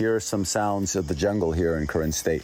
Here are some sounds of the jungle here in Karen State.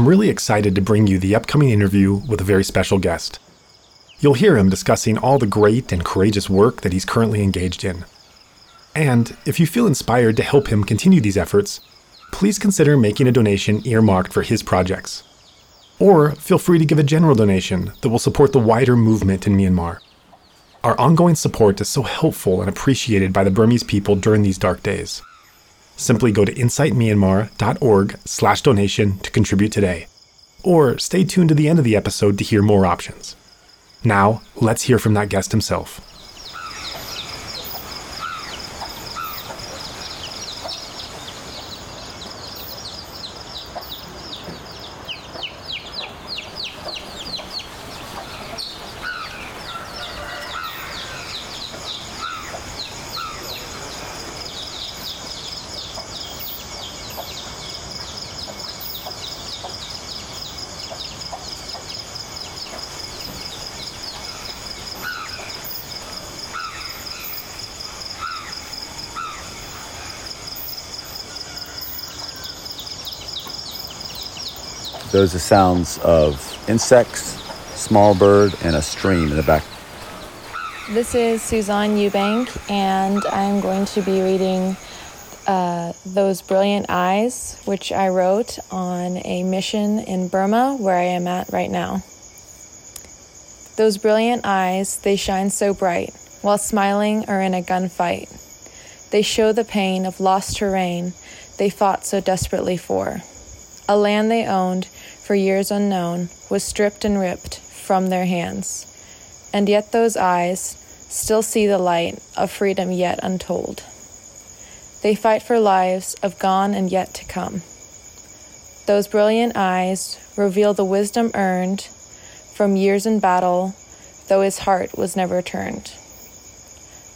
I'm really excited to bring you the upcoming interview with a very special guest. You'll hear him discussing all the great and courageous work that he's currently engaged in. And if you feel inspired to help him continue these efforts, please consider making a donation earmarked for his projects. Or feel free to give a general donation that will support the wider movement in Myanmar. Our ongoing support is so helpful and appreciated by the Burmese people during these dark days. Simply go to insightmyanmar.org slash donation to contribute today. Or stay tuned to the end of the episode to hear more options. Now, let's hear from that guest himself. Those are sounds of insects, small bird, and a stream in the back. This is Suzanne Eubank, and I'm going to be reading uh, Those Brilliant Eyes, which I wrote on a mission in Burma where I am at right now. Those brilliant eyes, they shine so bright, while smiling or in a gunfight. They show the pain of lost terrain they fought so desperately for. A land they owned for years unknown was stripped and ripped from their hands. And yet those eyes still see the light of freedom yet untold. They fight for lives of gone and yet to come. Those brilliant eyes reveal the wisdom earned from years in battle, though his heart was never turned.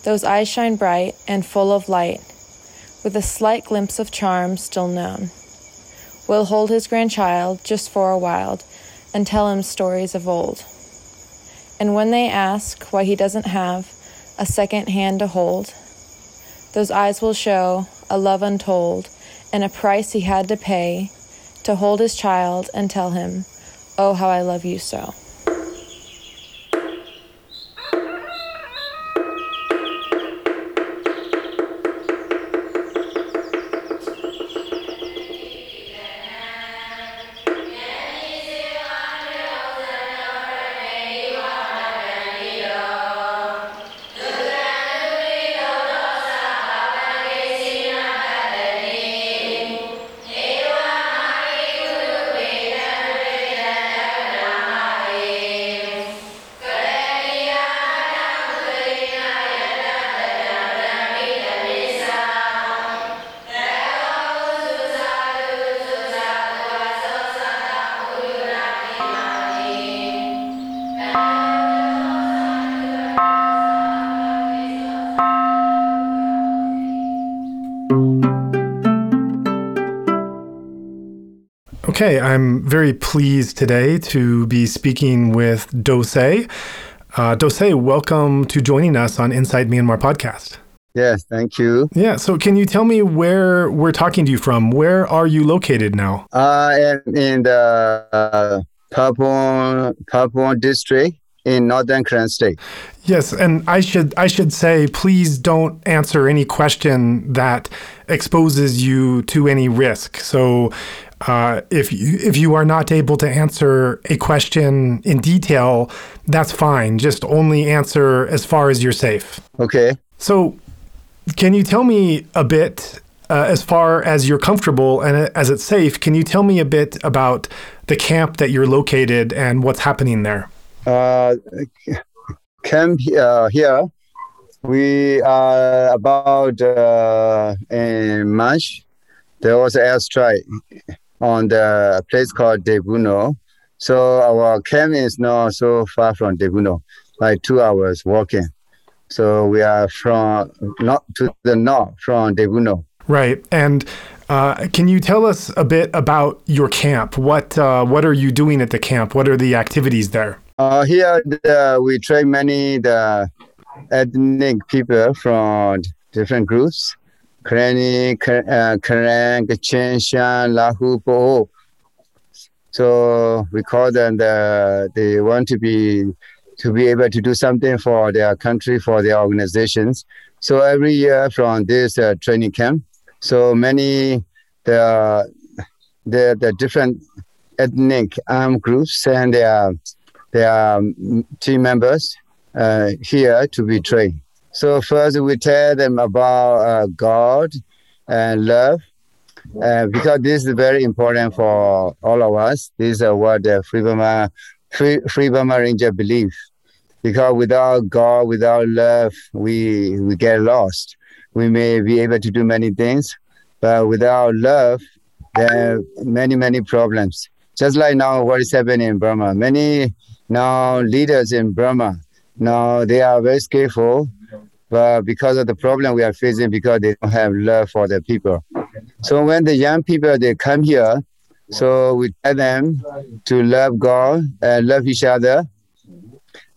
Those eyes shine bright and full of light, with a slight glimpse of charm still known will hold his grandchild just for a while and tell him stories of old. And when they ask why he doesn't have a second hand to hold, those eyes will show a love untold and a price he had to pay to hold his child and tell him, Oh, how I love you so. Okay, I'm very pleased today to be speaking with Doh Say. Uh, Doh Say, welcome to joining us on Insight Myanmar podcast. Yes, thank you. Yeah, so can you tell me where we're talking to you from? Where are you located now? Uh, in, in the uh, Papun district, in northern Karen State. Yes, and I should I should say, please don't answer any question that exposes you to any risk. So, uh, if you if you are not able to answer a question in detail, that's fine. Just only answer as far as you're safe. Okay. So, can you tell me a bit, uh, as far as you're comfortable and as it's safe? Can you tell me a bit about the camp that you're located and what's happening there? Uh, camp uh, here, we are about uh, in March. There was an airstrike on the place called Day Bu Noh. So our camp is not so far from Day Bu Noh, like two hours walking. So we are from not to the north from Day Bu Noh. Right. And uh, can you tell us a bit about your camp? What uh, what are you doing at the camp? What are the activities there? Uh, here the, we train many the ethnic people from different groups. Karenni, uh, Karen, Shan, Lahu, Po. So we call them the, they want to be to be able to do something for their country, for their organizations. So every year from this uh, training camp, so many the the the different ethnic armed groups and their their team members uh, here to be trained. So first we tell them about uh, God and love, uh, because this is very important for all of us. This is what the Free Burma, Free, Free Burma Ranger believe. Because without God, without love, we we get lost. We may be able to do many things, but without love, there are many many problems. Just like now, what is happening in Burma, many now leaders in Burma now they are very skillful, but because of the problem we are facing, because they don't have love for the people. So when the young people they come here, so we tell them to love God and love each other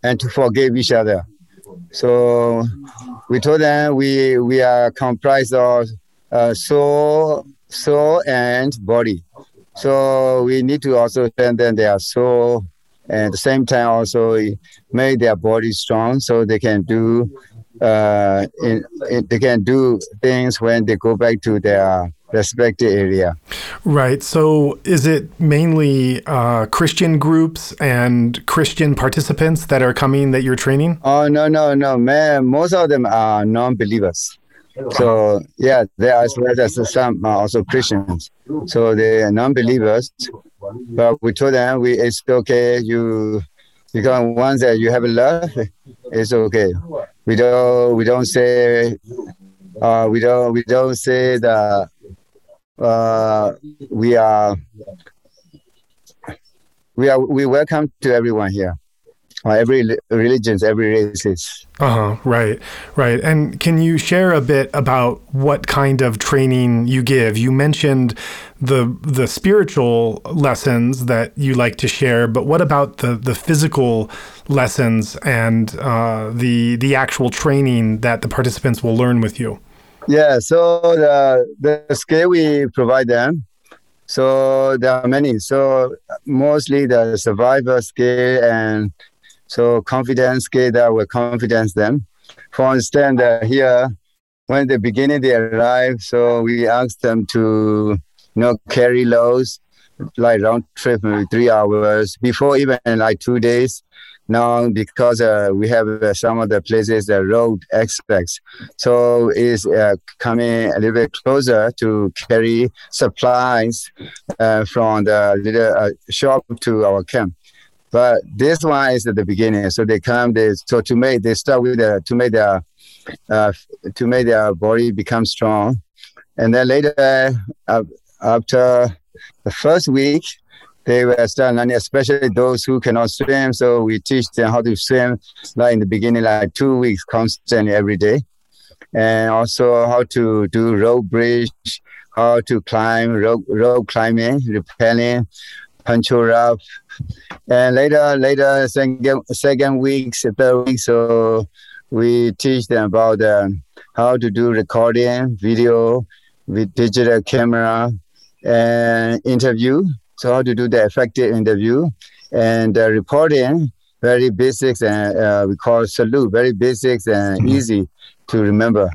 and to forgive each other. So we told them we we are comprised of uh, soul, soul and body. So we need to also strengthen their soul and at the same time also make their body strong so they can do uh, in, in, they can do things when they go back to their respective area. Right. So is it mainly uh, Christian groups and Christian participants that are coming that you're training? Oh no no no man! Most of them are non-believers. So yeah, there are as well as some are also Christians. So they are non-believers. But we told them we it's okay. You because once that you have a love, it's okay. We don't we don't say uh, we don't we don't say that uh, we are we are we welcome to everyone here uh, every religions, every races. Uh huh. Right. Right. And can you share a bit about what kind of training you give? You mentioned the the spiritual lessons that you like to share, but what about the the physical lessons and uh, the the actual training that the participants will learn with you? Yeah. So the the skill we provide them. So there are many. So mostly the survivor skill and so confidence that will confidence them. For instance, uh, here when the beginning they arrive, so we ask them to you know carry loads like round trip maybe three hours before even like two days. Now because uh, we have uh, some of the places the road aspects, so is uh, coming a little bit closer to carry supplies uh, from the little uh, shop to our camp. But this one is at the beginning. So they come, they so to make they start with the to make their uh, to make their body become strong, and then later uh, after the first week, they will start learning, especially those who cannot swim. So we teach them how to swim, like in the beginning, like two weeks constantly every day, and also how to do rope bridge, how to climb rope, rope climbing, rappelling, poncho raft. And later, later, second, second week, third week, so we teach them about how to do recording, video with digital camera, and interview. So how to do the effective interview and uh, reporting. very basics and uh, we call it salute, very basics and Mhm. easy to remember.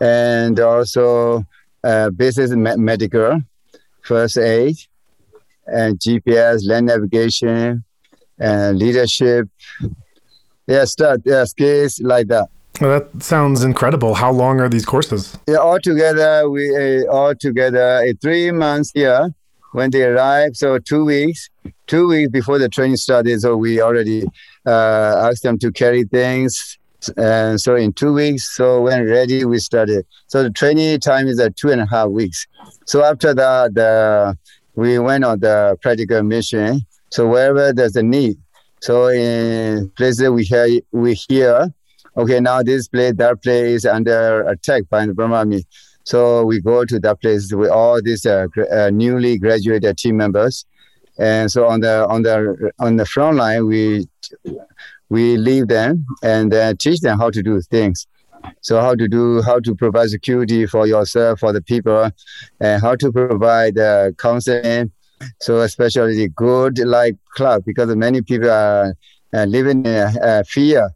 And also uh, basic me- medical, first aid, and GPS, land navigation, and leadership. Yeah, stuff, yeah, skills like that. Well, that sounds incredible. How long are these courses? Yeah, all together, we uh, all together uh, three months here when they arrive. So two weeks, two weeks before the training started. So we already uh, asked them to carry things. And so in two weeks, so when ready, we started. So the training time is at two and a half weeks. So after that, the, we went on the practical mission. So wherever there's a need. So in places we hear, we hear okay, now this place, that place is under attack by the Burma Army. So we go to that place with all these uh, uh, newly graduated team members, and so on the on the on the front line, we we leave them and then teach them how to do things. So how to do how to provide security for yourself for the people, and how to provide uh, counseling. So especially the good life club because many people are uh, living in uh, fear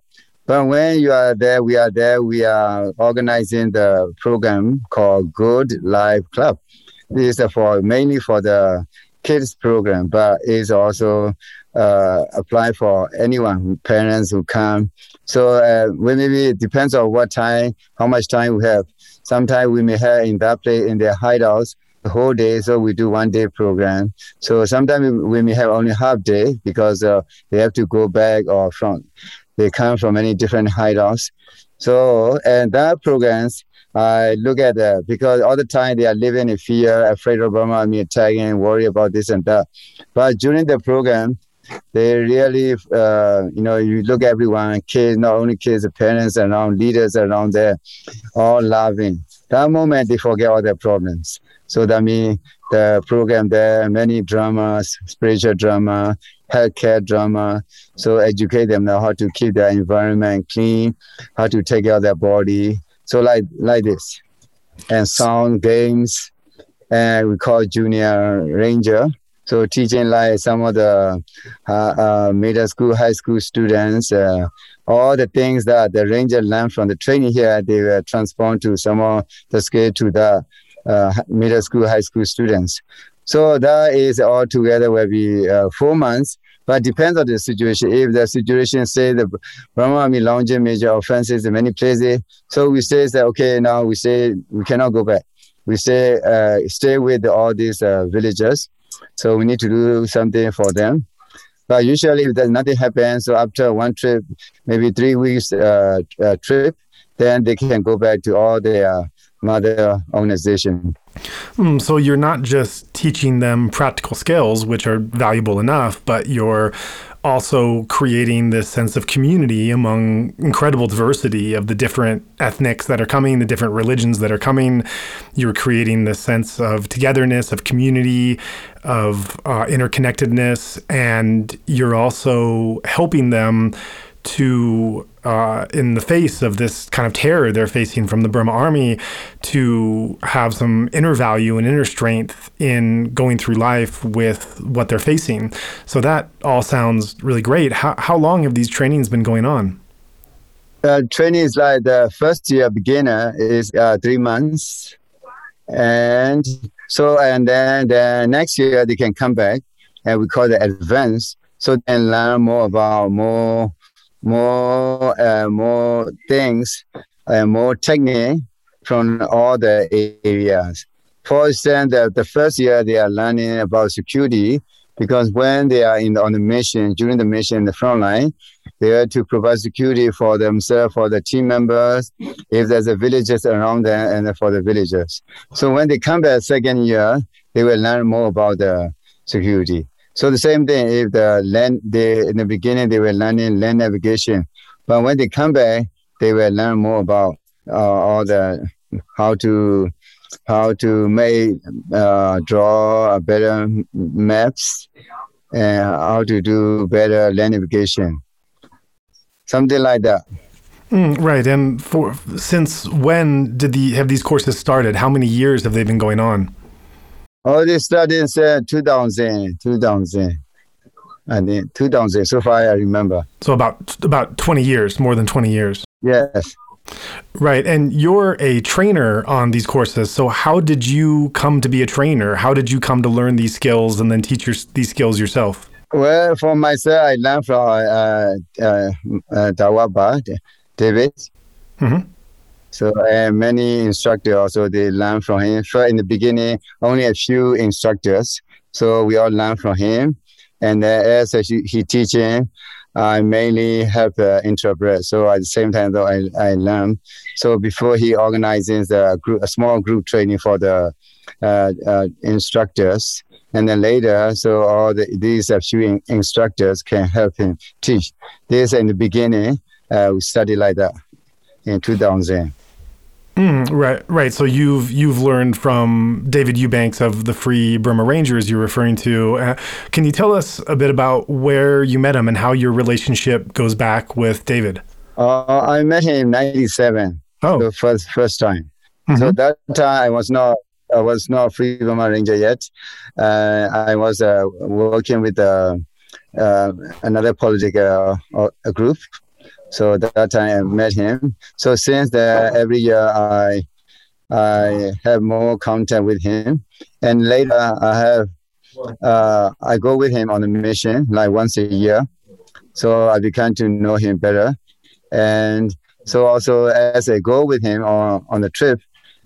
but when you are there, we are there. We are organizing the program called Good Life Club. This is for mainly for the kids program, but it's also uh, apply for anyone, parents who come. So uh, we maybe it depends on what time, how much time we have. Sometimes we may have in that place in their hideouts the whole day, so we do one day program. So sometimes we, may have only half day because uh, they have to go back or from they come from many different hideouts. So, and that programs, I look at that because all the time they are living in fear, afraid of Burma Army attacking, worry about this and that. But during the program, they really, uh, you know, you look everyone, kids, not only kids, the parents around, leaders around there, all loving. That moment, they forget all their problems. So that means the program there, many dramas, spiritual drama, healthcare drama. So educate them now how to keep their environment clean, how to take care of their body. So like like this, and sound games, and we call junior ranger. So teaching like some of the uh, uh, middle school, high school students, uh, all the things that the ranger learned from the training here, they were transformed to some of the skill to the middle school, high school students. So that is all together will be uh, four months, but depends on the situation. If the situation say the Burma Army launching major offenses in many places, so we say that okay, now we say we cannot go back. We say uh, stay with all these uh, villagers. So we need to do something for them. But usually, if there's nothing happens, so after one trip, maybe three weeks uh, uh, trip, then they can go back to all their mother organization. Hmm, so you're not just teaching them practical skills, which are valuable enough, but you're also creating this sense of community among incredible diversity of the different ethnics that are coming, the different religions that are coming. You're creating this sense of togetherness, of community, of uh, interconnectedness, and you're also helping them to, uh, in the face of this kind of terror they're facing from the Burma army, to have some inner value and inner strength in going through life with what they're facing. So that all sounds really great. How, how long have these trainings been going on? Uh, training is like the first year beginner is uh, three months, and so and then the next year they can come back, and we call it advance. So then learn more about more more uh, more things and more technique from all the areas. For instance, the, the first year they are learning about security because when they are in on the mission during the mission in the front line, they are to provide security for themselves, for the team members, if there's a villagers around them, and for the villagers. So when they come back second year, they will learn more about the security. So the same thing, if the land, they in the beginning they were learning land navigation, but when they come back, they will learn more about uh, all the how to how to make uh, draw better maps and how to do better land navigation, something like that. Mm, right. And for since when did the have these courses started? How many years have they been going on? All started in uh, 2000, 2000. And in 2000, so far I remember. So about about 20 years, more than 20 years. Yes. Right. And you're a trainer on these courses. So how did you come to be a trainer? How did you come to learn these skills and then teach your, these skills yourself? Well, for myself, I learned from uh, uh, uh, Dawaba, David. Mhm. So uh, many instructors also they learn from him. So in the beginning, only a few instructors. So we all learn from him. And uh, as he, he teaching, I mainly help uh, interpret. So at the same time, though, I, I learn. So before he organizes a, group, a small group training for the uh, uh, instructors, and then later, so all the, these a few in, instructors can help him teach. This in the beginning, uh, we study like that in 2000. Mm, right, right. So you've you've learned from David Eubanks of the Free Burma Rangers you're referring to. Uh, can you tell us a bit about where you met him and how your relationship goes back with David? Uh, I met him in '97, Oh, the first first time. So Mhm. that time I was not I was not free Burma Ranger yet. Uh, I was uh, working with uh, uh, another political a group. So that, that time I met him. So since that, every year I I have more contact with him, and later I have uh, I go with him on a mission like once a year. So I began to know him better, and so also as I go with him on on the trip,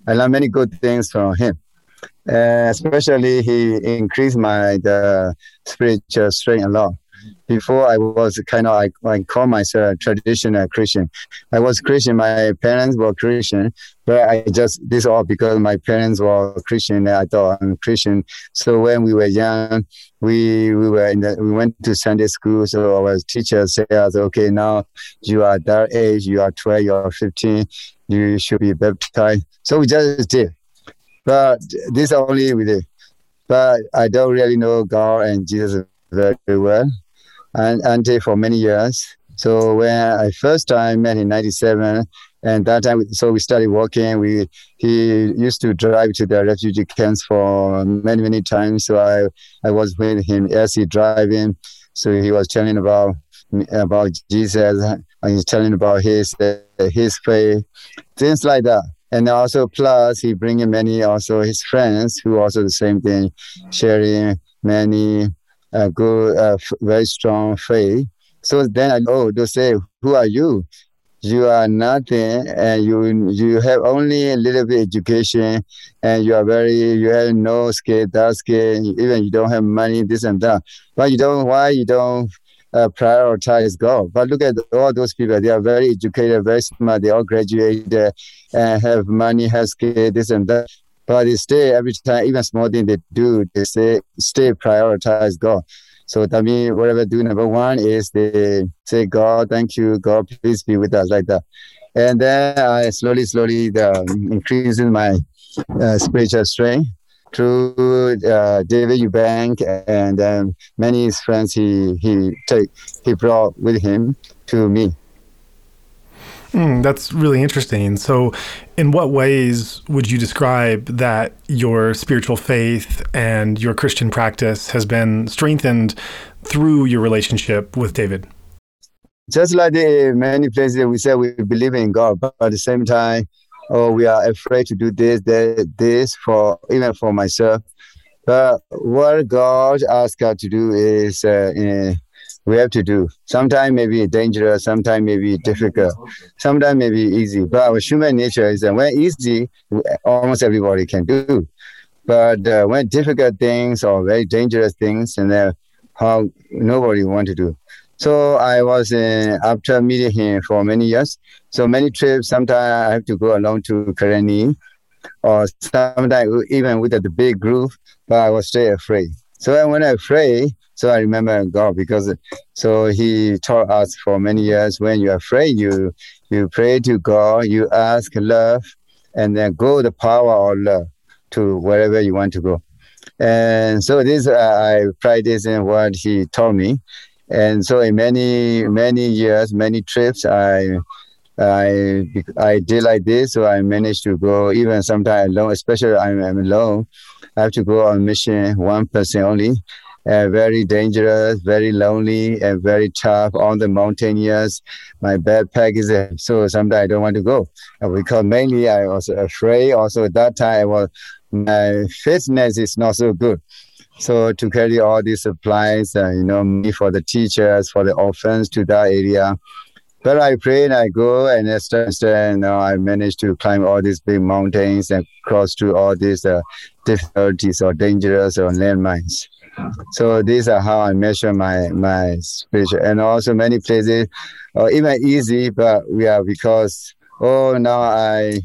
I learn many good things from him. Uh, especially he increased my the spiritual strength a lot. Before I was kind of like I call myself a traditional Christian. I was Christian. My parents were Christian, but I just this all because my parents were Christian. I thought I'm Christian. So when we were young, we we were in the, we went to Sunday school. So our teachers said, "Okay, now you are that age. You are 12. You are 15. You should be baptized." So we just did. But this only we did. But I don't really know God and Jesus very well, and until for many years. So when I first time met in '97, and that time, so we started working. We he used to drive to the refugee camps for many many times. So I I was with him as he driving. So he was telling about about Jesus, and he's telling about his his faith, things like that. And also plus he bringing many also his friends who also the same thing, sharing many uh, good, uh, f- very strong faith. So then I oh they say, who are you? You are nothing, and you you have only a little bit education, and you are very you have no skill, that skill, even you don't have money, this and that. But you don't why you don't uh, prioritize God. But look at all those people; they are very educated, very smart. They all graduated and have money, have skill, this and that. But they stay every time, even small thing they do, they say stay prioritize God. So that means whatever do number one is they say God, thank you, God, please be with us like that. And then I slowly, slowly the, increasing my uh, spiritual strength through uh, David Eubank and um, many friends he he take he brought with him to me. Mm, that's really interesting. So, in what ways would you describe that your spiritual faith and your Christian practice has been strengthened through your relationship with David? Just like the many places we say we believe in God, but at the same time, oh, we are afraid to do this, that, this for even for myself. But what God asks us to do is uh, eh, we have to do. Sometimes maybe dangerous, sometimes maybe difficult, sometimes maybe easy. But our human nature is that when easy, almost everybody can do. But uh, when difficult things or very dangerous things, and then how nobody want to do. So I was uh, after meeting him for many years. So many trips. Sometimes I have to go alone to Karenni, or sometimes even with the big group. But I was still afraid. So when I afraid, so I remember God because so He taught us for many years. When you're afraid, you you pray to God, you ask love, and then go the power of love to wherever you want to go. And so this uh, I practice in what He taught me. And so in many many years, many trips, I I I did like this. So I managed to go even sometimes alone, especially I'm, I'm alone. I have to go on mission one person only. Very dangerous, very lonely, and very tough on the mountainous. My backpack is uh, so sometimes I don't want to go because mainly I was afraid. Also at that time, I was my fitness is not so good. So to carry all these supplies, uh, you know, me for the teachers, for the orphans to that area. But I pray and I go and step, step, and I managed to climb all these big mountains and cross through all these uh, difficulties or dangerous or landmines. So these are how I measure my my spiritual, and also many places, uh, even easy, but we are because oh now I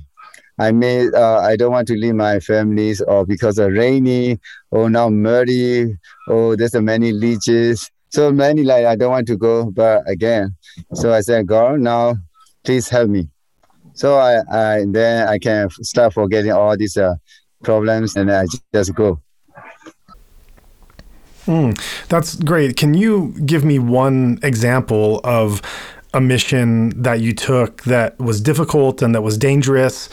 I may uh, I don't want to leave my families or because of rainy or now muddy or there's so many leeches. So many like I don't want to go, but again, so I said, God, now please help me. So I, I then I can start forgetting all these uh, problems and I just go. Mm, that's great. Can you give me one example of a mission that you took that was difficult and that was dangerous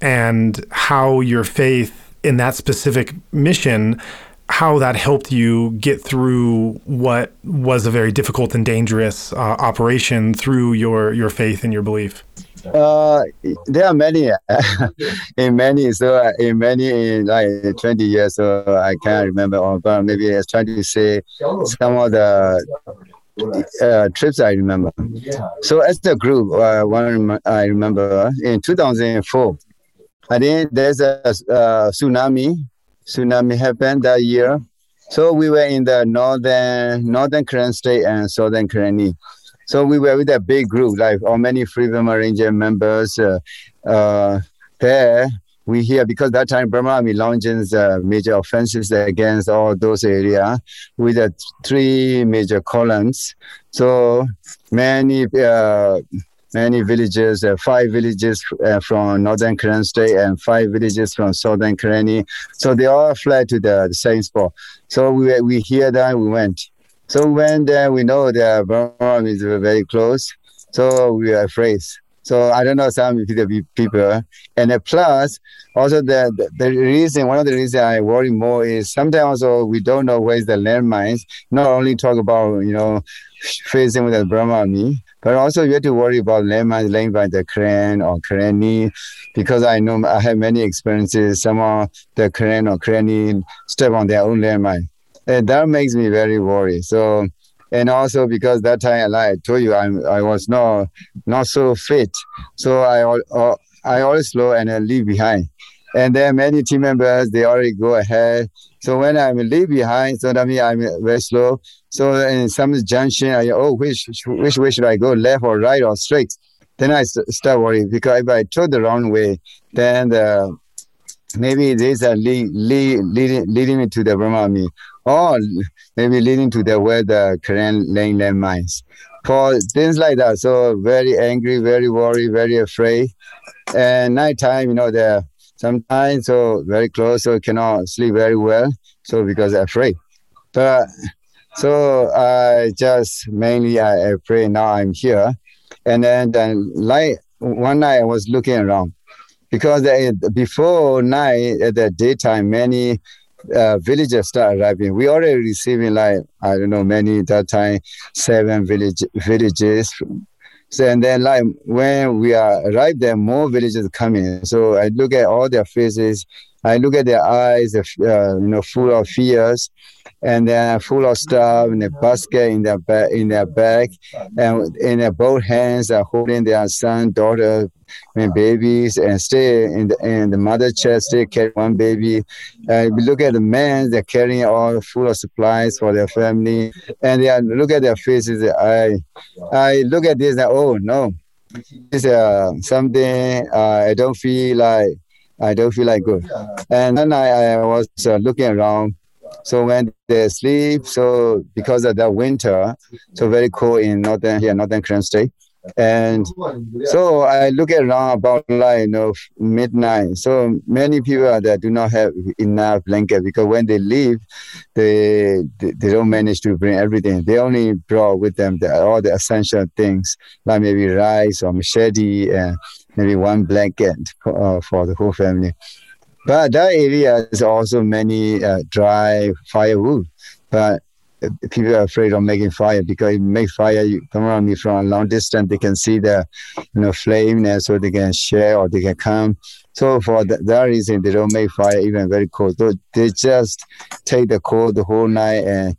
and how your faith in that specific mission how that helped you get through what was a very difficult and dangerous uh, operation through your your faith and your belief uh, there are many in many so uh, in many in like 20 years so i can't remember all but maybe i was trying to say some of the uh, trips I remember. So as the group, uh, one I remember in 2004, I think there's a, a tsunami. Tsunami happened that year. So we were in the northern northern Karen state and southern Karenni. So we were with a big group, like all many Freedom Ranger members uh, uh, there. We hear because that time Burma Army launches uh, major offensives against all those areas with the three major columns. So many uh, many villages, uh, five villages uh, from northern Karen state and five villages from southern Karenni. So they all fled to the, the, same spot. So we we hear that we went. So when we know the Burma is very close. So we are afraid. So I don't know some people. And plus, also the, the, the reason, one of the reasons I worry more is sometimes also we don't know where's the landmines. Not only talk about, you know, facing with the Burma army, but also you have to worry about landmines laying by the Karen or Karenni, because I know I have many experiences. Some of the Karen or Karenni step on their own landmine. And that makes me very worried. So, and also because that time, I told you, I'm, I was not not so fit. So I uh, I always slow and I leave behind. And then many team members, they already go ahead. So when I'm leave behind, so that means I'm very slow. So in some junction, I oh which which way should I go, left or right or straight? Then I start worrying because if I took the wrong way, then the, maybe these are lead, lead, leading leading me to the Burma or maybe leading to the where uh, the current laying land mines. For things like that, so very angry, very worried, very afraid. And nighttime, you know, the sometimes so very close, so cannot sleep very well. So because afraid. But so I just mainly I, pray now I'm here. And then, then like one night I was looking around because uh, before night at the daytime, many uh, villagers start arriving. We already receiving like I don't know many that time seven village villages so and then like when we are arrived there, more villages coming. So I look at all their faces. I look at their eyes, uh, you know, full of fears, and then full of stuff in a basket in their back, in their back, and in their both hands are holding their son, daughter, and babies, and stay in the in the mother chest, they carry one baby. And we look at the men; they're carrying all full of supplies for their family, and they are, look at their faces. I I look at this and oh no, this is uh, something uh, I don't feel like. I don't feel like good. And then I, I was uh, looking around so when they sleep, so because of the winter, so very cold in northern here, northern Karen state. And so I look around about like you know midnight. So many people that do not have enough blanket because when they leave, they they, they don't manage to bring everything. They only brought with them the, all the essential things like maybe rice or machete and maybe one blanket uh, for the whole family. But that area is also many uh, dry firewood. but people are afraid of making fire because if you make fire, you come around me from a long distance, they can see the, you know, flame, and so they can share or they can come. So for th- that reason, they don't make fire even very cold. So they just take the cold the whole night, and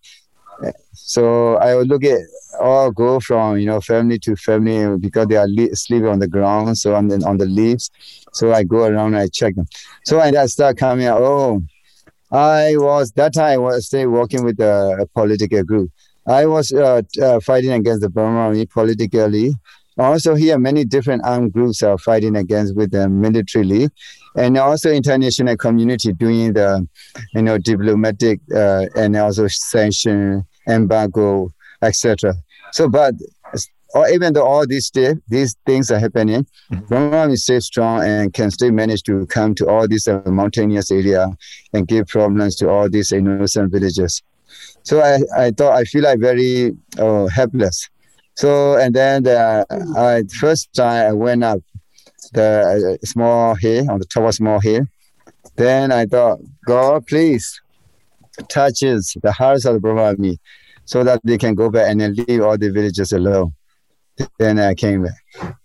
uh, so I would look at all go from you know family to family because they are li- sleeping on the ground, so on the on the leaves. So I go around and I check them. So I start coming out. Oh, I was that time I was still working with a, a political group. I was uh, uh, fighting against the Burma Army politically. Also, here many different armed groups are fighting against with them militarily, and also international community doing the, you know, diplomatic uh, and also sanction, embargo, etc. So, but or even though all these th- these things are happening, mm-hmm. Is still strong and can still manage to come to all these uh, mountainous area and give problems to all these innocent villages. So I, I thought I feel like very oh, helpless. So and then the I, first time I went up the uh, small hill on the top of small hill. Then I thought, God, please touches the hearts of the me so that they can go back and then leave all the villages alone. Then I came back.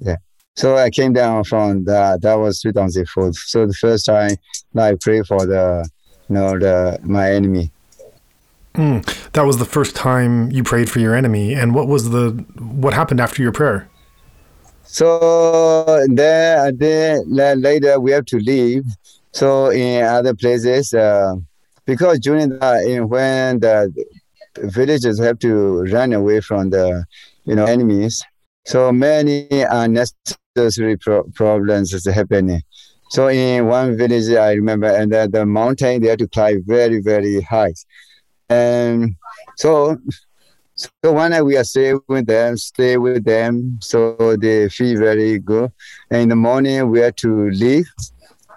Yeah. So I came down from that. That was 2004. So the first time I prayed for the, you know, the my enemy. Mm, that was the first time you prayed for your enemy. And what was the what happened after your prayer? So then, then later we have to leave. So in other places, uh, because during the when the villagers have to run away from the you know enemies, so many unnecessary pro- problems is happening. So in one village, I remember, and the, the mountain they had to climb very very high, and so so one night we are staying with them, stay with them, so they feel very good. And in the morning we have to leave.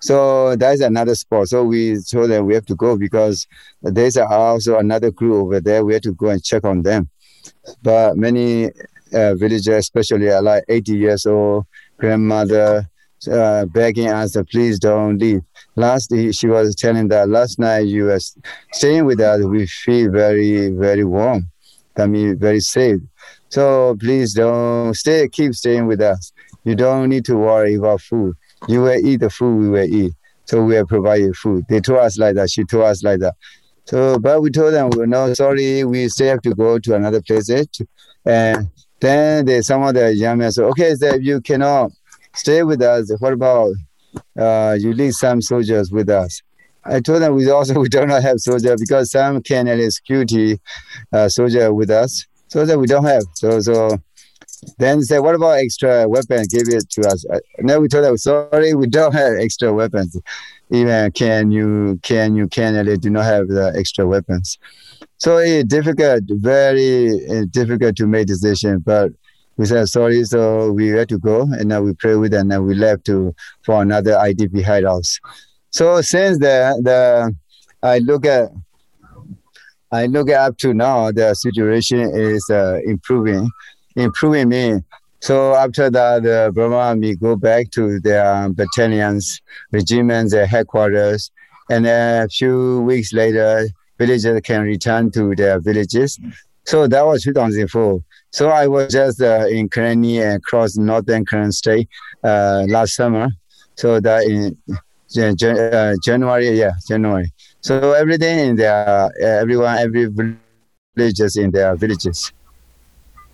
So that's another spot. So we told them we have to go because there's also another crew over there. We have to go and check on them. But many uh, villagers, especially like 80 years old grandmother, uh, begging us, please don't leave. Last, she was telling that last night you were staying with us. We feel very, very warm that means very safe. So please don't stay, keep staying with us. You don't need to worry about food. You will eat the food we will eat. So we will provide you food. They told us like that. She told us like that. So, but we told them, we no, sorry, we still have to go to another place. And then they, some of the young men said, okay, so you cannot stay with us, what about uh, you leave some soldiers with us? I told them we also we do not have soldiers because some Canadian security uh, soldier with us. So that we don't have. So so then say, what about extra weapons? Give it to us. Uh, no, we told them sorry, we don't have extra weapons. Even can you can you Canada do not have the extra weapons. So it's difficult, very uh, difficult to make decision. But we said sorry, so we had to go, and now we pray with them, and we left to for another IDP hideouts. So since the the I look at I look up to now the situation is uh, improving, improving me. So after that, the Burma Army go back to their battalions, regiments, their headquarters, and a few weeks later, villagers can return to their villages. So that was 2004. So I was just uh, in Karenni and across northern Karen state uh, last summer. So that in uh, January, yeah, January. So everything in their, uh, everyone, every villages in their villages.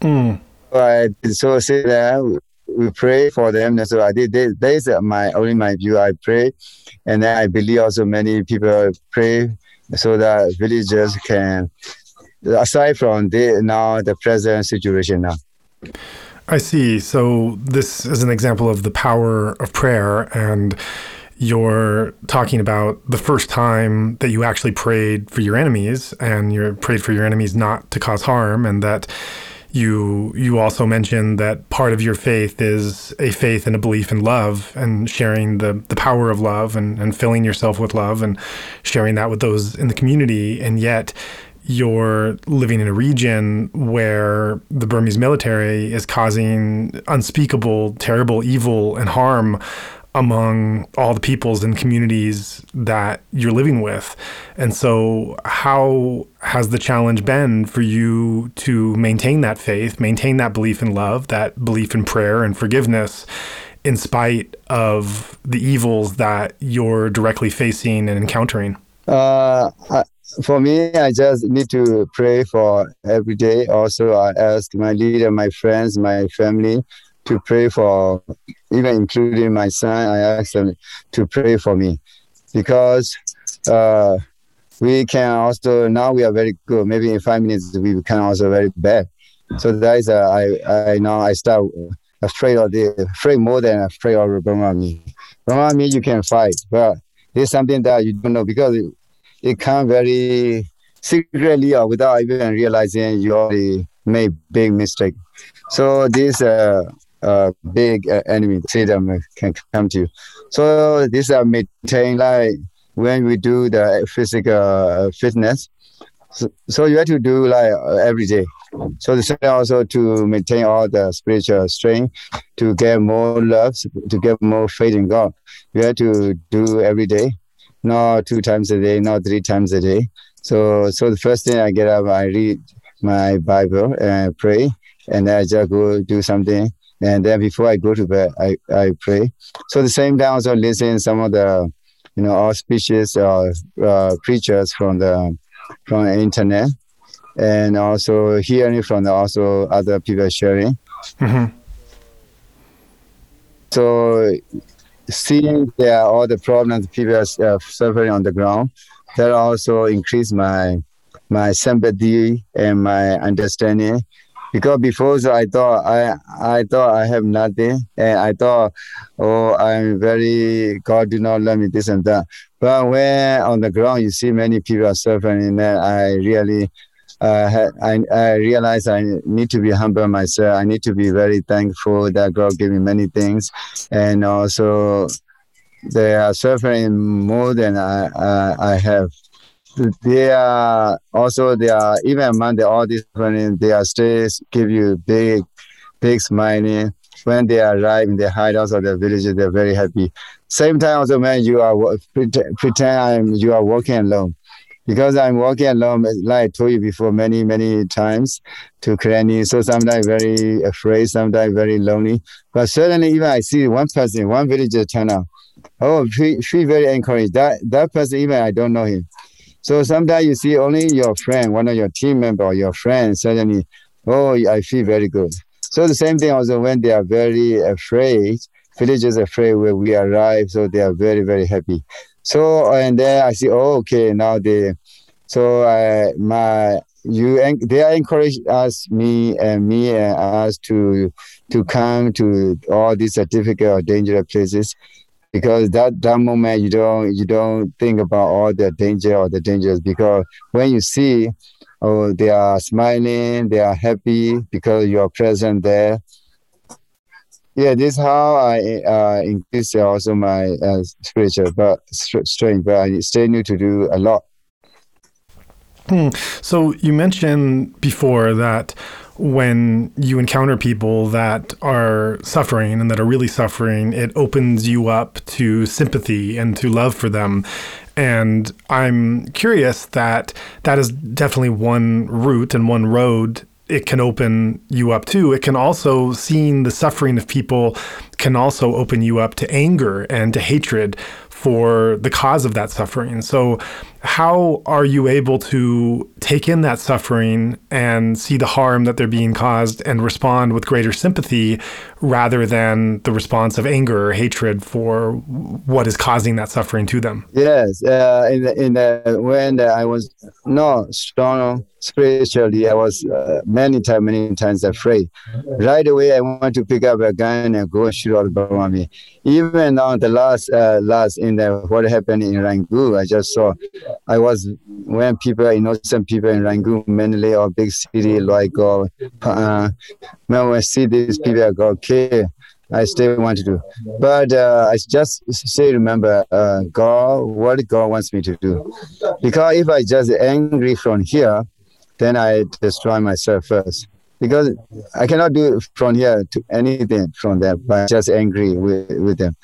Mm. But so say that we pray for them. So I did. This is my only my view. I pray, and then I believe also many people pray so that villagers can, aside from the now the present situation now. I see. So this is an example of the power of prayer and you're talking about the first time that you actually prayed for your enemies and you prayed for your enemies not to cause harm and that you you also mentioned that part of your faith is a faith and a belief in love and sharing the the power of love and, and filling yourself with love and sharing that with those in the community. And yet you're living in a region where the Burmese military is causing unspeakable, terrible evil and harm among all the peoples and communities that you're living with. And so, how has the challenge been for you to maintain that faith, maintain that belief in love, that belief in prayer and forgiveness, in spite of the evils that you're directly facing and encountering? Uh, I, for me, I just need to pray for every day. Also, I ask my leader, my friends, my family to pray for, even including my son. I ask them to pray for me because uh, we can also now we are very good. Maybe in five minutes we can also very bad. So that is uh, I I now I start afraid of the afraid more than afraid of me. Burma you can fight, but there's something that you don't know because it, it very secretly or without even realizing you already made big mistake. So this uh, uh, big uh, enemy freedom can come to you. So this are uh, maintain like when we do the physical uh, fitness. So, so you have to do like uh, every day. So the same also to maintain all the spiritual strength, to get more love, to get more faith in God. You have to do every day, not two times a day, not three times a day. So so the first thing I get up, I read my Bible and I pray, and I just go do something. And then before I go to bed, I, I pray. So the same time also listen some of the you know auspicious uh, uh, preachers from the from the internet and also hearing from the also other people sharing. Mm-hmm. So seeing there are all the problems people are uh, suffering on the ground, that also increase my my sympathy and my understanding. Because before so I thought I I thought I have nothing and I thought oh I'm very God do not love me this and that. But when on the ground you see many people are suffering and then I really uh, I, I realize I need to be humble myself. I need to be very thankful that God gave me many things, and also they are suffering more than I uh, I have. They are also they are even among the, all suffering, they are still give you big, big smiling. When they arrive in the hideouts or the villages, they're very happy. Same time also when you are pretend, pretend you are walking alone because I'm walking alone, like I told you before, many, many times to Karenni. So sometimes very afraid, sometimes very lonely. But suddenly even I see one person, one villager turn up. Oh, she, she very encouraged. That that person, even I don't know him. So sometimes you see only your friend, one of your team member or your friend, suddenly, oh, I feel very good. So the same thing also when they are very afraid, villagers afraid when we arrive, so they are very, very happy. So and then I see, oh, okay, now they, so I my you they encourage us, me and me and us to to come to all these difficult or dangerous places, because that that moment you don't you don't think about all the danger or the dangers because when you see, oh, they are smiling, they are happy because you are present there yeah, this is how I uh, increase also my uh, spiritual but strength. But I still need to do a lot. Hmm. So you mentioned before that when you encounter people that are suffering and that are really suffering, it opens you up to sympathy and to love for them. And I'm curious that that is definitely one route and one road it can open you up to. It can also, seeing the suffering of people, can also open you up to anger and to hatred for the cause of that suffering. So, how are you able to take in that suffering and see the harm that they're being caused and respond with greater sympathy rather than the response of anger or hatred for what is causing that suffering to them? Yes, uh, in the, in the, when I was not strong spiritually, I was uh, many times, many times afraid. Right away, I want to pick up a gun and go shoot all the me. Even on the last, uh, last in the what happened in Rangoon, I just saw. I was when people, innocent people in Rangoon, mainly or big city like uh, uh when I see these people I go, killed. I still want to do. But uh, I just say, remember, uh, God, what God wants me to do. Because if I just angry from here, then I destroy myself first. Because I cannot do from here to anything from them, but just angry with, with them.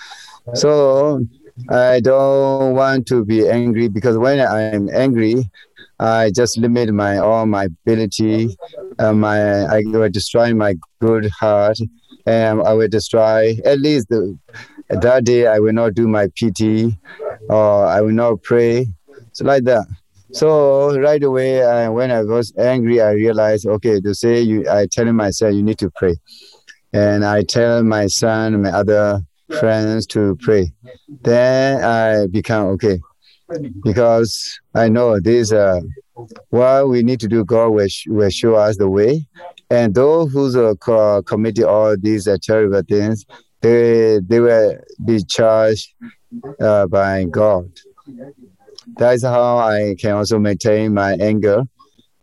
So I don't want to be angry because when I'm angry, I just limit my all my ability. Uh, my I will destroy my good heart, and I will destroy at least the, that day. I will not do my PT, or I will not pray. So like that. So right away, uh, when I was angry, I realized okay to say you. I tell myself you need to pray, and I tell my son, my other friends to pray. Then I become okay because I know this. Uh, what we need to do, God will, sh- will show us the way, and those who uh, co- committed all these uh, terrible things, they they will be charged uh, by God. That is how I can also maintain my anger.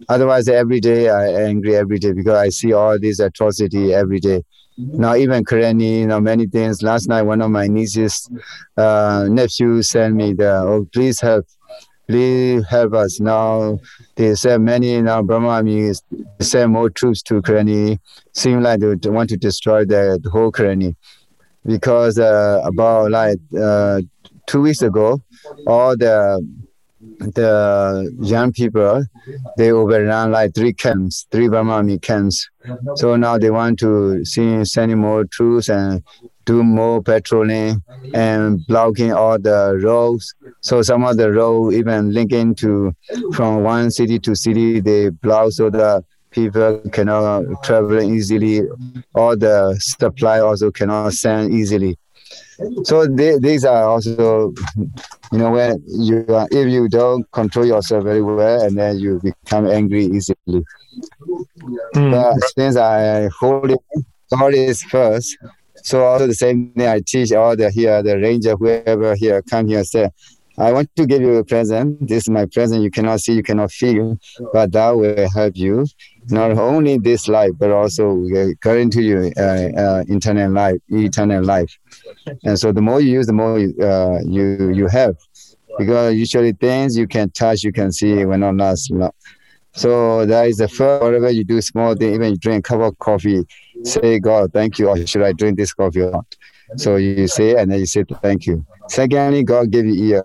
Otherwise, every day I angry every day because I see all these atrocity every day. Now even currently, you know, many things. Last night, one of my nieces, uh, nephew sent me the, oh, please help, please help us. Now they said many now Burma Army send more troops to Karenni. Seem like they want to destroy the, the whole Karenni, because uh, about like uh, two weeks ago, all the the young people they overrun like three camps, three Army camps. So now they want to see sending more troops and do more patrolling and blocking all the roads. So some of the roads even linking to from one city to city they block so the people cannot travel easily. All the supply also cannot send easily. So they, these are also, you know, when you are, if you don't control yourself very well, and then you become angry easily. Mm, But since I hold it, God is first. So also the same thing I teach all the here, the ranger, whoever here come here say, I want to give you a present. This is my present. You cannot see, you cannot feel, but that will help you. Not only this life, but also uh, going to your uh, uh, eternal life, eternal life. And so the more you use, the more you, uh, you you have, because usually things you can touch, you can see will not last long. So that is the first. Whatever you do, small thing, even you drink a cup of coffee, say God, thank you, or should I drink this coffee or not? So you say, and then you say thank you. Secondly, God gave you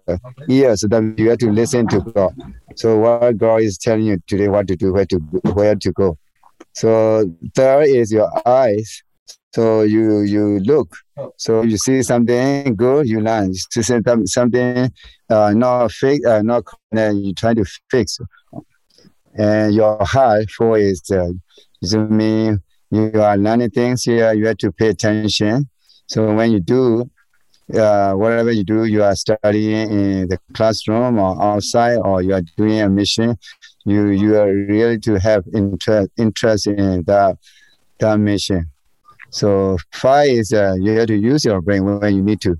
ear, so that you have to listen to God. So what God is telling you today, what to do, where to where to go. So third is your eyes. So you you look. So you see something good, you learn. You see something uh, not fake, uh, not then you try to fix. And your heart for is uh, mean you are learning things here. You have to pay attention. So when you do, uh, whatever you do, you are studying in the classroom or outside, or you are doing a mission. You you are really to have interest interest in that that mission. So five is uh, you have to use your brain when you need to.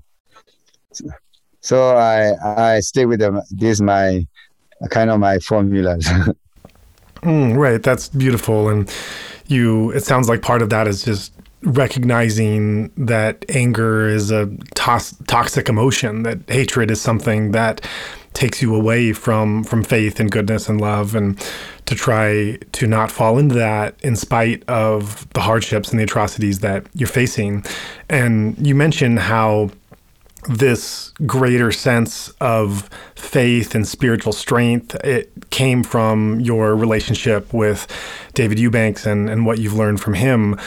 So I I stay with them. This my kind of my formulas. Mm, right, that's beautiful, and you. It sounds like part of that is just recognizing that anger is a toxic emotion. That hatred is something that takes you away from from faith and goodness and love, and to try to not fall into that in spite of the hardships and the atrocities that you're facing. And you mentioned how this greater sense of faith and spiritual strength it came from your relationship with david eubanks and, and what you've learned from him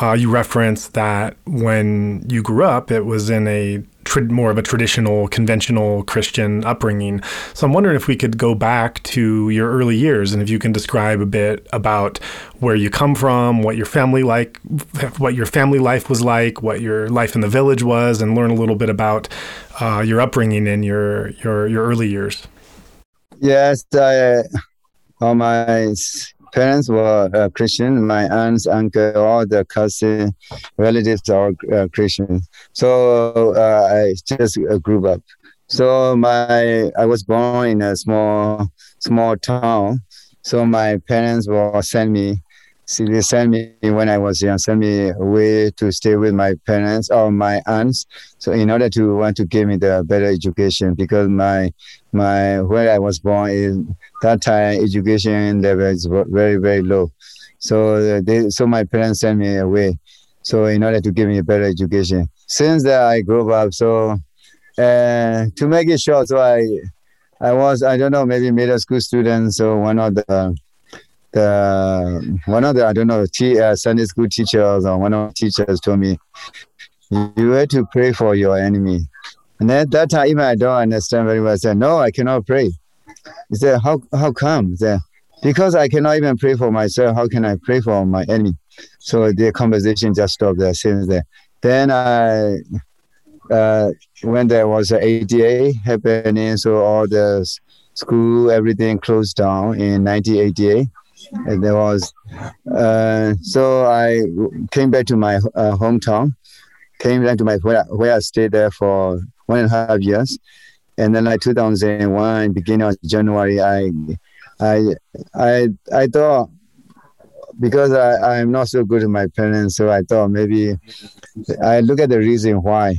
uh, you referenced that when you grew up it was in a tra- more of a traditional conventional christian upbringing. So i'm wondering if we could go back to your early years and if you can describe a bit about where you come from what your family like what your family life was like what your life in the village was and learn a little bit about uh, your upbringing in your your your early years. Yes, I, my parents were uh, Christian. My aunts, uncle, all the cousin, relatives are uh, Christian. So uh, I just uh, grew up. So my I was born in a small small town. So my parents will send me. See, they sent me when I was young. Send me away to stay with my parents or my aunts. So in order to want to give me the better education, because my my where I was born in that time education level is very very low. So uh, they so my parents sent me away. So in order to give me a better education, since that I grew up, so uh, to make it short, so I, I was I don't know maybe middle school student. So one of the the one of the I don't know t- uh, Sunday school teachers or one of the teachers told me you have to pray for your enemy. And at that time, even I don't understand very well. I said, no, I cannot pray. He said, how, how come? He said, because I cannot even pray for myself. How can I pray for my enemy? So the conversation just stopped there since there. Then I, uh, when there was a ADA happening, so all the school, everything closed down in 1988. And there was, uh, so I came back to my uh, hometown, came back to my where, where I stayed there for one and a half years, and then like 2001, beginning of January, I, I, I, I thought because I, I'm not so good with my parents, so I thought maybe I look at the reason why.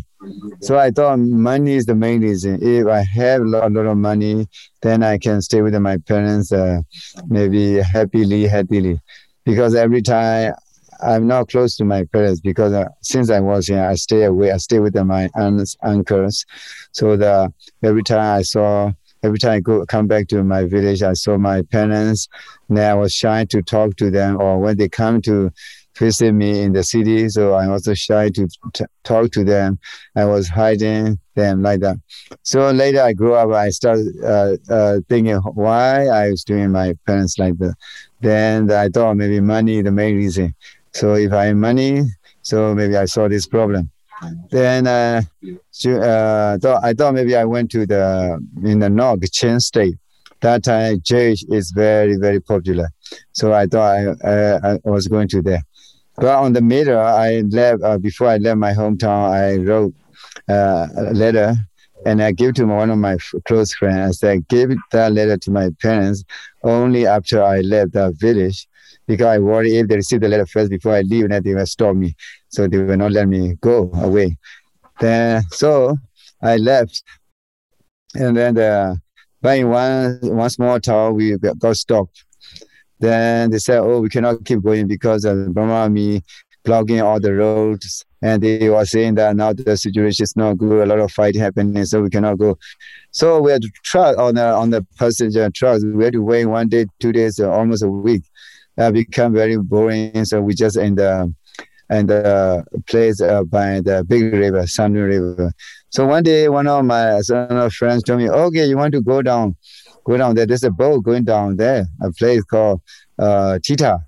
So I thought money is the main reason. If I have a lot, lot of money, then I can stay with my parents, uh, maybe happily, happily. Because every time I'm not close to my parents, because uh, since I was here, I stay away. I stay with my aunts, uncles. So the every time I saw every time I go come back to my village, I saw my parents. And I was shy to talk to them, or when they come to visit me in the city, so I also shy to t- talk to them. I was hiding them like that. So later I grew up, I started uh, uh, thinking why I was doing my parents like that. Then I thought maybe money the main reason. So if I have money, so maybe I saw this problem. Then uh, uh, thought, I thought maybe I went to the in the north, Chen State. That time, Jewish is very very popular. So I thought I, uh, I was going to there. But on the middle, I left uh, before I left my hometown. I wrote uh, a letter and I gave to one of my close friends. I said, give that letter to my parents only after I left that village because I worry if they receive the letter first before I leave, then they will stop me. So they will not let me go away. Then so I left, and then the by one one small town we got stopped. Then they said, "Oh, we cannot keep going because of the Burma army blocking all the roads." And they were saying that now the situation is not good. A lot of fight happening, so we cannot go. So we had to truck on the on the passenger trucks. We had to wait one day, two days, almost a week. That become very boring. So we just in the and the place uh, by the big river, Sandu River. So one day, one of my son of friends told me, "Okay, you want to go down, go down there. There's a boat going down there, a place called uh, Tita.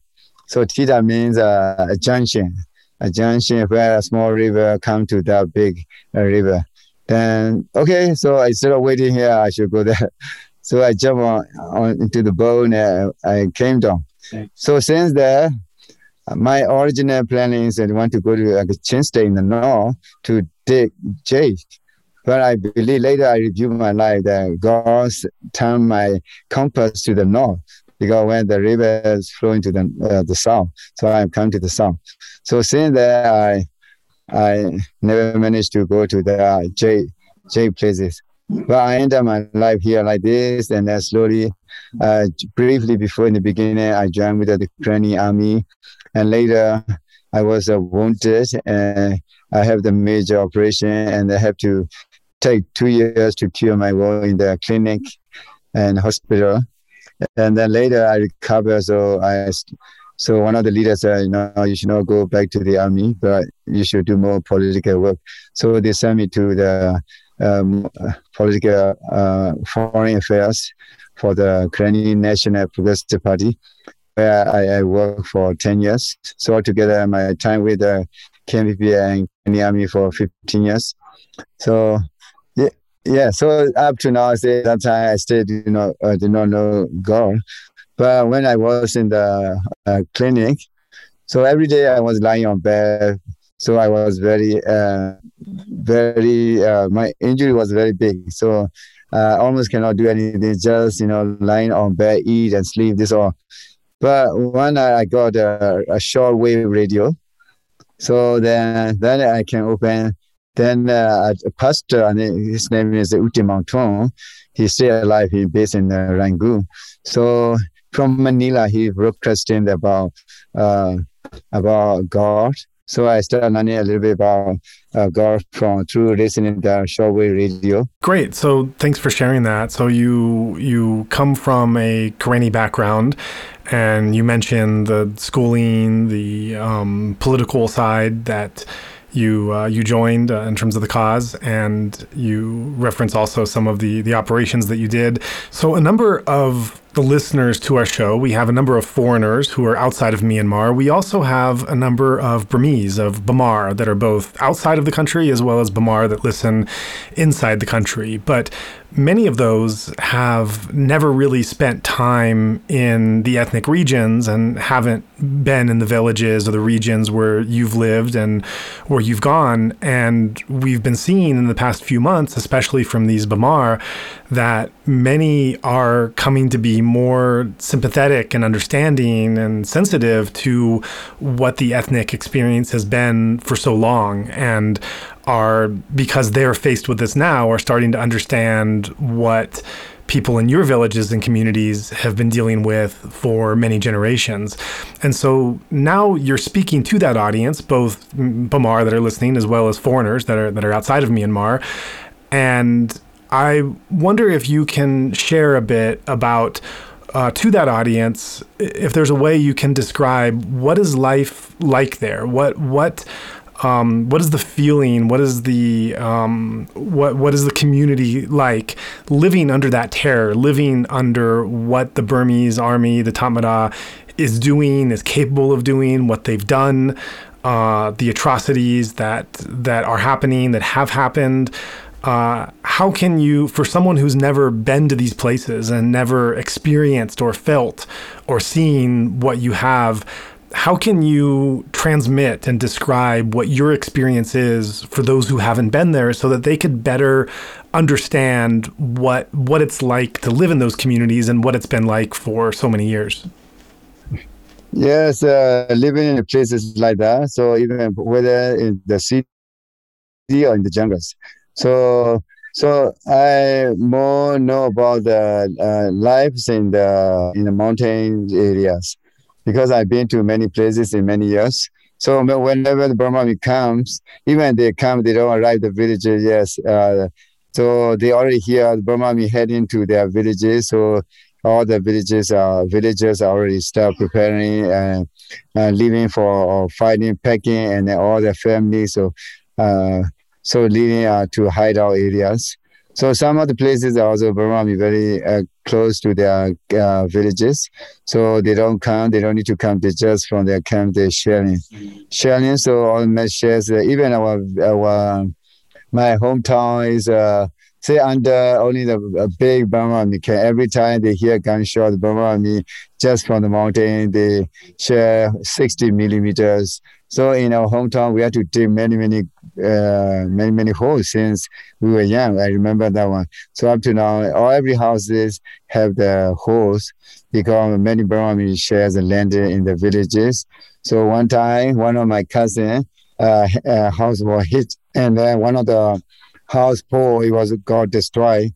So Tita means uh, a junction, a junction where a small river come to that big uh, river. Then okay, so instead of waiting here, I should go there. So I jump on, on into the boat and I came down. So since there, my original plan is that I want to go to like, Chin State in the north to dig jade. But I believe later I review my life that God turned my compass to the north because when the river is flowing to the uh, the south, so I come to the south. So since that, I I never managed to go to the uh, J J places. But I ended my life here like this, and then slowly, uh, briefly before in the beginning, I joined with the Karenni army, and later I was uh, wounded, and I have the major operation, and I have to take two years to cure my wound in the clinic and hospital, and then later I recover. So I, so one of the leaders said, you know, you should not go back to the army, but you should do more political work. So they sent me to the um, political uh, foreign affairs for the Karenni National Progressive Party, where I, I worked for 10 years. So altogether, my time with the KNPP and the army for 15 years. So yeah, yeah. So up to now, I say that time I still you know, uh, did not know God, but when I was in the uh, clinic, so every day I was lying on bed so I was very, uh, very, uh, my injury was very big. So I uh, almost cannot do anything, just, you know, lying on bed, eat and sleep, this all. But when I got a, a short wave radio, so then, then I can open, then uh, a pastor, and his name is Uti Mountong, he's still alive, he's based in uh, Rangoon. So from Manila, he broadcasting about, uh, about God So I started learning a little bit about uh, golf from through listening to shortwave radio. Great. So thanks for sharing that. So you you come from a Karenni background, and you mentioned the schooling, the um, political side that you uh, you joined uh, in terms of the cause, and you reference also some of the the operations that you did. So a number of the listeners to our show, we have a number of foreigners who are outside of Myanmar. We also have a number of Burmese, of Bamar, that are both outside of the country as well as Bamar that listen inside the country. But many of those have never really spent time in the ethnic regions and haven't been in the villages or the regions where you've lived and where you've gone. And we've been seeing in the past few months, especially from these Bamar, that many are coming to be more sympathetic and understanding and sensitive to what the ethnic experience has been for so long and are because they're faced with this now are starting to understand what people in your villages and communities have been dealing with for many generations. And so now you're speaking to that audience, both Bamar that are listening as well as foreigners that are that are outside of Myanmar. And I wonder if you can share a bit about uh, to that audience, if there's a way you can describe what is life like there, what what um, what is the feeling, what is the um, what what is the community like living under that terror, living under what the Burmese army, the Tatmadaw, is doing, is capable of doing, what they've done, uh, the atrocities that that are happening, that have happened uh, how can you, for someone who's never been to these places and never experienced or felt or seen what you have, how can you transmit and describe what your experience is for those who haven't been there so that they could better understand what what it's like to live in those communities and what it's been like for so many years? Yes, uh, living in places like that. So even whether in the city or in the jungles, so so I more know about the uh, lives in the in the mountain areas because I've been to many places in many years. So whenever the Burma comes, even they come, they don't arrive the villages. Yes, uh, so they already hear the Army heading to their villages. So all the villages, uh, villagers already start preparing and uh, leaving for fighting, packing, and all their families. So uh, so uh, to hideout areas. So some of the places are also Burma very uh, close to their uh, villages. So they don't come, they don't need to come, they just from their camp, they're sharing. Sharing, so all my shares, uh, even our, our, my hometown is, uh, say under only the a big Burma Army camp. Every time they hear gunshot, the Burma Army just from the mountain, they share 60 millimeters. So in our hometown, we had to dig many, many uh, many many holes since we were young. I remember that one. So up to now, all every houses have the holes because many Burmese shares the land in the villages. So one time, one of my cousin uh, uh, house was hit, and then one of the house pole it was got destroyed.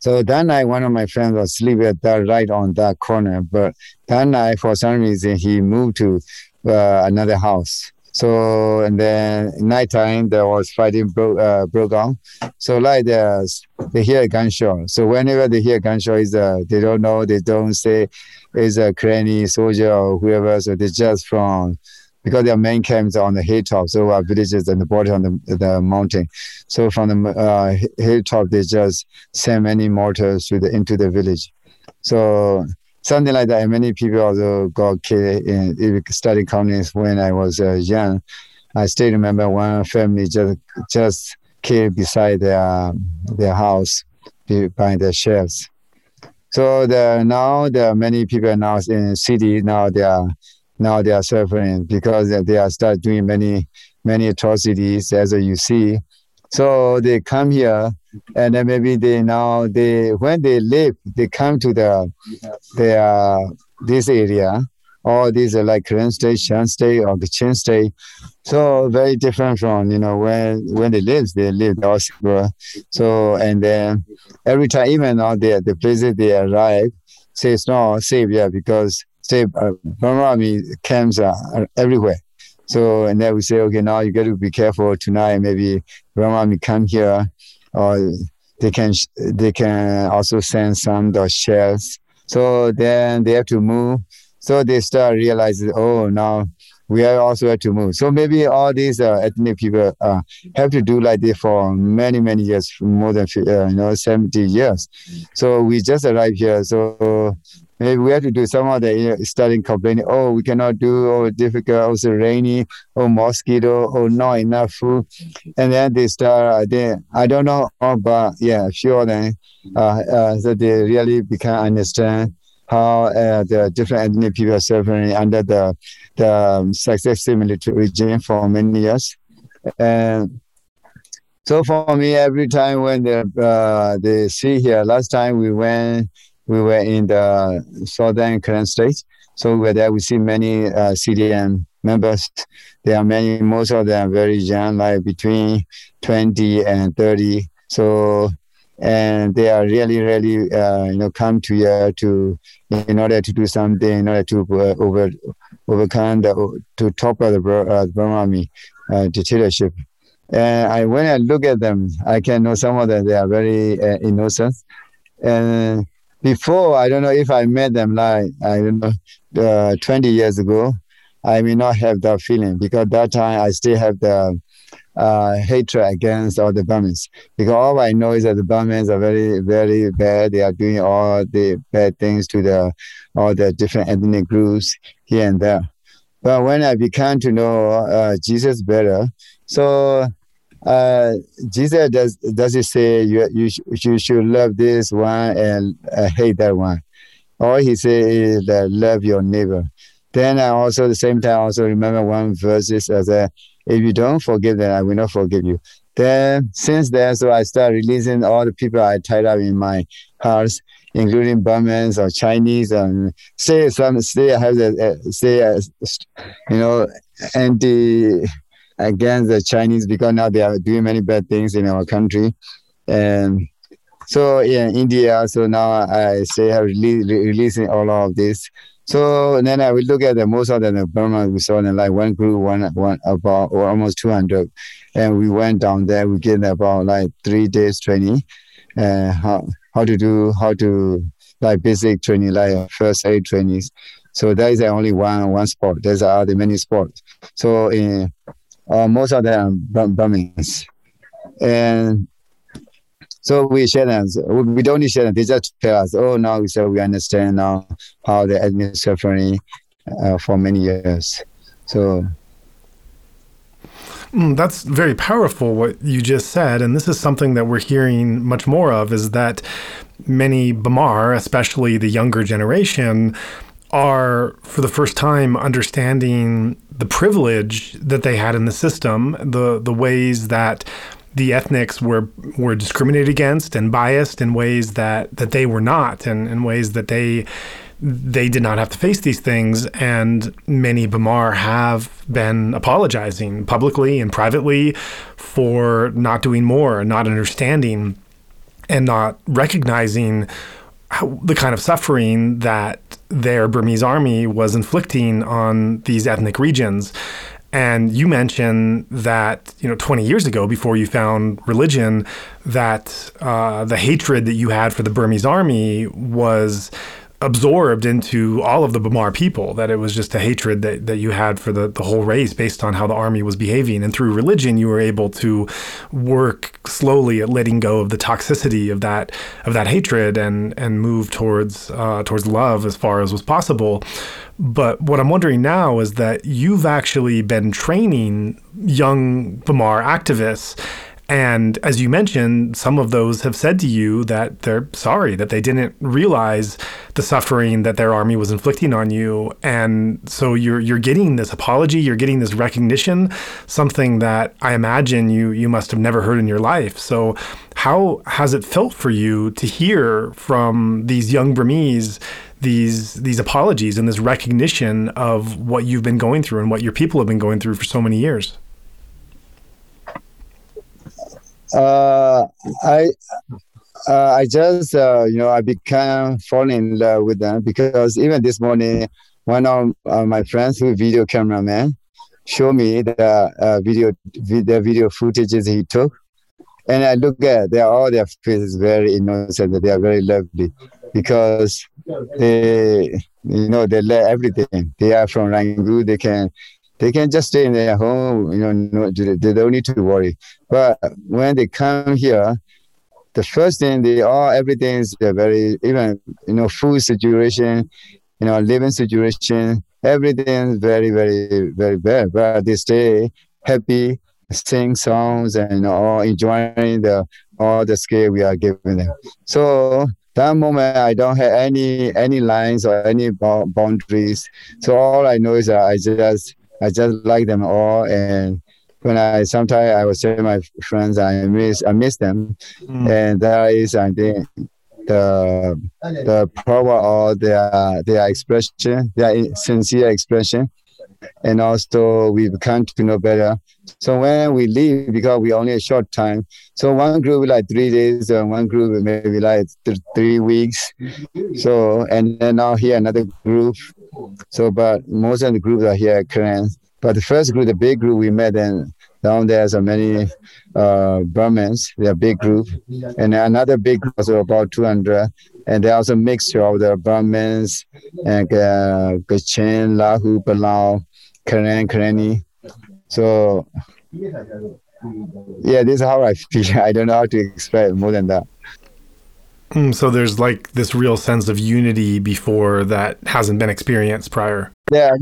So that night, one of my friends was sleeping at that right on that corner. But that night, for some reason, he moved to uh, another house. So and then nighttime there was fighting broke uh, broke on. So like there's they hear a gunshot. So whenever they hear gunshot, is uh, they don't know, they don't say is a Karenni soldier or whoever. So they just from because their main camps are on the hilltop, so our villages and the border on the, the mountain. So from the uh, hilltop, they just send many mortars to the into the village. So something like that. And many people also got killed in study colonies when I was uh, young. I still remember one family just just killed beside their their house by the shells. So the now there are many people now in the city now they are now they are suffering because they are start doing many many atrocities as you see. So they come here and then maybe they now they when they live they come to the their this area or these are like Karen State, Shan State, or Kachin State. So very different from you know when when they live, they live elsewhere. So and then every time, even now they the places they arrive, say it's not safe, yeah, because say uh, Burma camps are everywhere. So and then we say, okay, now you got to be careful tonight. Maybe may come here, or they can they can also send some the shells. So then they have to move. So they start realizing, oh, now we are also have to move. So maybe all these uh, ethnic people uh, have to do like this for many, many years, more than uh, you know, 70 years. So we just arrived here. So maybe we have to do some of the you know, starting complaining, oh, we cannot do, oh, difficult, also rainy, oh, mosquito, oh, not enough food. And then they start, they, I don't know, oh, but yeah, sure, then uh, uh, so they really become understand how uh, the different ethnic people are suffering under the the um, successive military regime for many years. And so for me, every time when the uh, they see here, last time we went, we were in the southern Karen state. So we were there. We see many uh, CDM members. There are many. Most of them very young, like between twenty and thirty. So and they are really, really, uh, you know, come to here to in order to do something, in order to uh, over overcome the to topple the uh, Burma army uh, dictatorship. And I when I look at them, I can know some of them they are very uh, innocent. And before, I don't know if I met them like I don't know, uh, 20 years ago, I may not have that feeling because that time I still have the uh, hatred against all the Burmese because all I know is that the Burmese are very, very bad. They are doing all the bad things to the all the different ethnic groups here and there. But when I began to know uh, Jesus better, so uh, Jesus does does he say you you, you should love this one and uh, hate that one? All he say is that love your neighbor. Then I also at the same time also remember one verses as a if you don't forgive them, I will not forgive you. Then since then, so I start releasing all the people I tied up in my house, including Burmans or Chinese, and say some say I have the uh, say uh, you know anti against the Chinese because now they are doing many bad things in our country, and so in India, so now I say I release, releasing all of this. So then I will look at the most of the Burma we saw them like one group, one one about or almost two hundred, and we went down there. We get about like three days training, uh, how how to do how to like basic training, like first aid trainings. So that is only one one sport. There's other many sports. So in uh, most of them Burmese, and so we share them. We don't share them. They just tell us, oh, now we so we understand now how the ethnic suffering uh, for many years. So mm, that's very powerful what you just said, and this is something that we're hearing much more of. Is that many Bamar, especially the younger generation, are for the first time understanding the privilege that they had in the system, the the ways that the ethnics were were discriminated against and biased in ways that that they were not, and in ways that they they did not have to face these things, and many Bamar have been apologizing publicly and privately for not doing more, not understanding, and not recognizing how, the kind of suffering that their Burmese army was inflicting on these ethnic regions. And you mentioned that, you know, 20 years ago, before you found religion, that uh, the hatred that you had for the Burmese army was absorbed into all of the Bamar people, that it was just a hatred that, that you had for the, the whole race based on how the army was behaving. And through religion, you were able to work slowly at letting go of the toxicity of that of that hatred and and move towards uh, towards love as far as was possible. But what I'm wondering now is that you've actually been training young Bamar activists and as you mentioned, some of those have said to you that they're sorry that they didn't realize the suffering that their army was inflicting on you. And so you're you're getting this apology, you're getting this recognition, something that I imagine you you must have never heard in your life. So how has it felt for you to hear from these young Burmese these these apologies and this recognition of what you've been going through and what your people have been going through for so many years? Uh, I uh, I just uh, you know I became falling in love with them because even this morning one of uh, my friends who video cameraman showed me the uh, video the video footages he took, and I look at they are all their faces very innocent. They are very lovely because they you know they let everything. They are from Rangoon. They can they can just stay in their home. You know, no, they don't need to worry. But when they come here, the first thing they all everything is very even you know food situation, you know living situation, everything is very very very bad. But they stay happy, sing songs, and all enjoying the all the skill we are giving them. So that moment I don't have any any lines or any boundaries. So all I know is that I just I just like them all and when I sometimes I was telling my friends I miss I miss them, mm. and that is I think the the power of their their expression, their sincere expression, and also we've come to know better. So when we leave, because we only a short time, so one group like three days, and one group maybe like th- three weeks. So and then now here another group. So but most of the groups are here at Koreans. But the first group, the big group we met, and down there are many uh, Burmans. They're a big group, and another big group also about 200. And there's also a mixture of the Burmans and uh, Kachin, Lahu, Palau, Karen, Karenni. So, yeah, this is how I feel. I don't know how to express more than that. Mm, so there's like this real sense of unity before that hasn't been experienced prior. Yeah,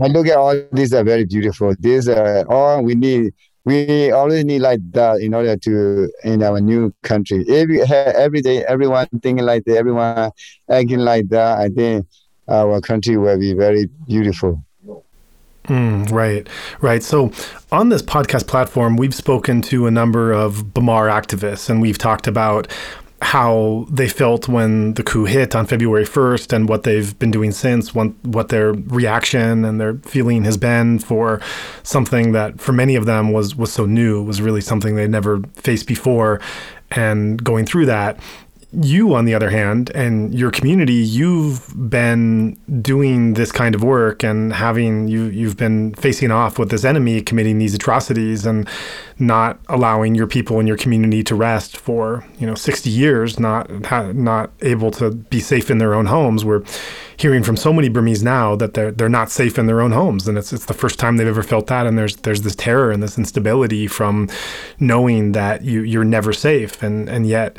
I look at all these are very beautiful. These are all we need. We always need like that in order to in our new country. Every every day, everyone thinking like that, everyone acting like that. I think our country will be very beautiful. Mm, right, right. So, on this podcast platform, we've spoken to a number of Bamar activists, and we've talked about how they felt when the coup hit on February 1st and what they've been doing since, what, their reaction and their feeling has been for something that for many of them was was so new, was really something they'd never faced before. And going through that, you, on the other hand, and your community, you've been doing this kind of work and having you you've been facing off with this enemy committing these atrocities and not allowing your people in your community to rest for you know 60 years, not not able to be safe in their own homes. We're hearing from so many Burmese now that they're they're not safe in their own homes, and it's it's the first time they've ever felt that. And there's there's this terror and this instability from knowing that you you're never safe, and and yet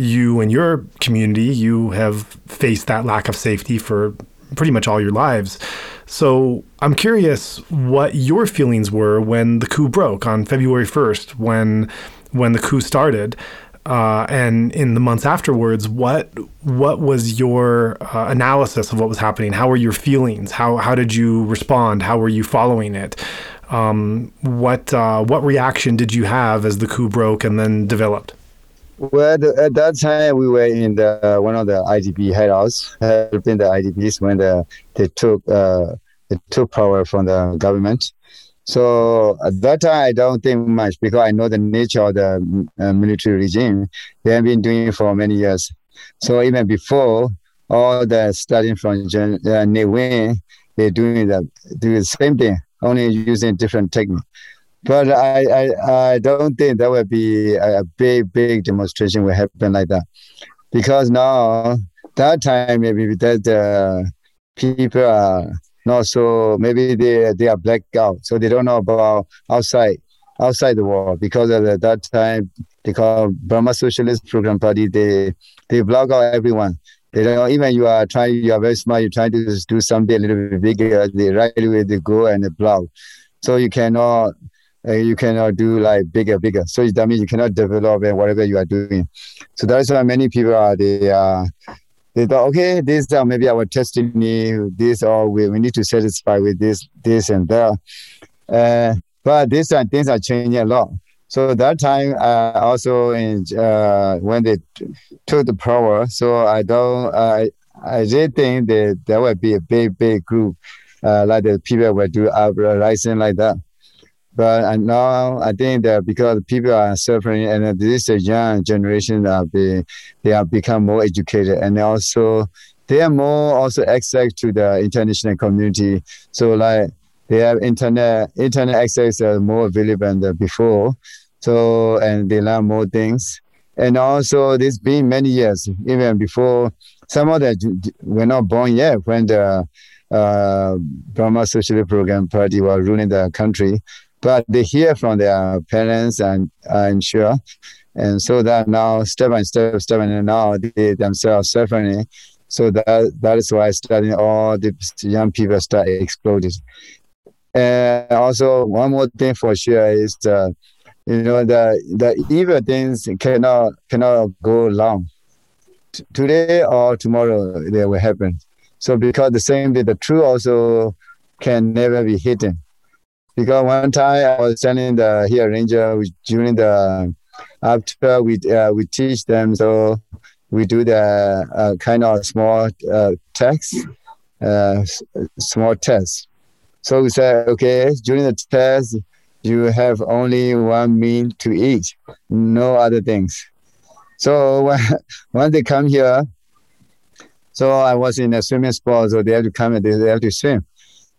you and your community, you have faced that lack of safety for pretty much all your lives. So I'm curious what your feelings were when the coup broke on February 1st, when when the coup started, uh, and in the months afterwards. What what was your uh, analysis of what was happening? How were your feelings? How how did you respond? How were you following it? Um, what uh, what reaction did you have as the coup broke and then developed? Well, at that time we were in the one of the IDP hideouts, helping the IDPs when the, they took uh, they took power from the government. So at that time, I don't think much because I know the nature of the uh, military regime. They have been doing it for many years. So even before all the starting from Gen- uh, they're doing the doing the same thing, only using different technique but I, I, I don't think that would be a, big, big demonstration will happen like that. Because now, that time, maybe that uh, people are not so, maybe they, they are blacked out. So they don't know about outside, outside the world. Because at that time, they call Burma Socialist Program Party, they, they block out everyone. They don't even you are trying, you are very smart, you're trying to do something a little bit bigger, they right away they go and they block. So you cannot uh, you cannot do like bigger, bigger. So that means you cannot develop and whatever you are doing. So that's why many people are they are they thought, okay, this uh, maybe our destiny, this or we, we need to satisfy with this, this and that. Uh, but this time things are changing a lot. So that time, uh, also in uh, when they t- took the power, so I don't, I I did think that there would be a big, big group uh, like the people would do uprising like that. But now I think that because people are suffering and this is young generation that they, they have become more educated and also they are more also access to the international community. So like they have internet internet access uh, more available than before. So and they learn more things. And also, this been many years, even before some of them were not born yet when the uh, Burma Socialist Program Party was ruling the country. But they hear from their parents, and I'm sure. And so that now, step by step, step and now they themselves suffering. So that that is why studying all the young people start exploding. And also, one more thing for sure is the you know the the evil things cannot cannot go long T- today or tomorrow they will happen so because the same day the truth also can never be hidden because one time i was telling the here ranger during the after we uh, we teach them so we do the uh, kind of small uh, text uh, small test so we say okay during the test you have only one meal to eat, no other things. So when, when they come here, so I was in a swimming spot, so they have to come and they have to swim.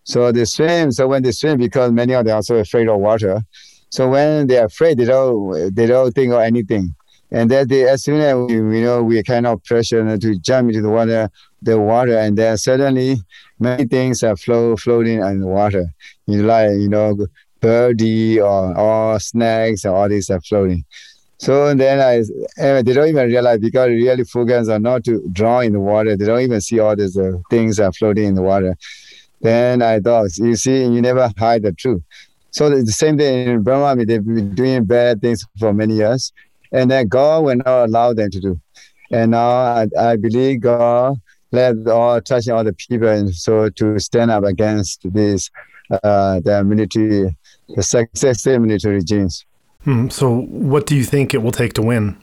So they swim. So when they swim, because many of them are also afraid of water. So when they're afraid, they don't they don't think of anything. And then they, as soon as we, you know we kind of pressure to jump into the water, the water, and then suddenly many things are flow floating in the water. You like you know birdie or, or snakes or all these are floating. So then I, anyway, they don't even realize because really focus are not to draw in the water. They don't even see all these uh, things are floating in the water. Then I thought, you see, you never hide the truth. So the same thing in Burma, they've been doing bad things for many years, and then God will not allow them to do. And now I, I believe God let all touching all the people, and so to stand up against this, uh, the military the successive military regimes. Hmm. So, what do you think it will take to win?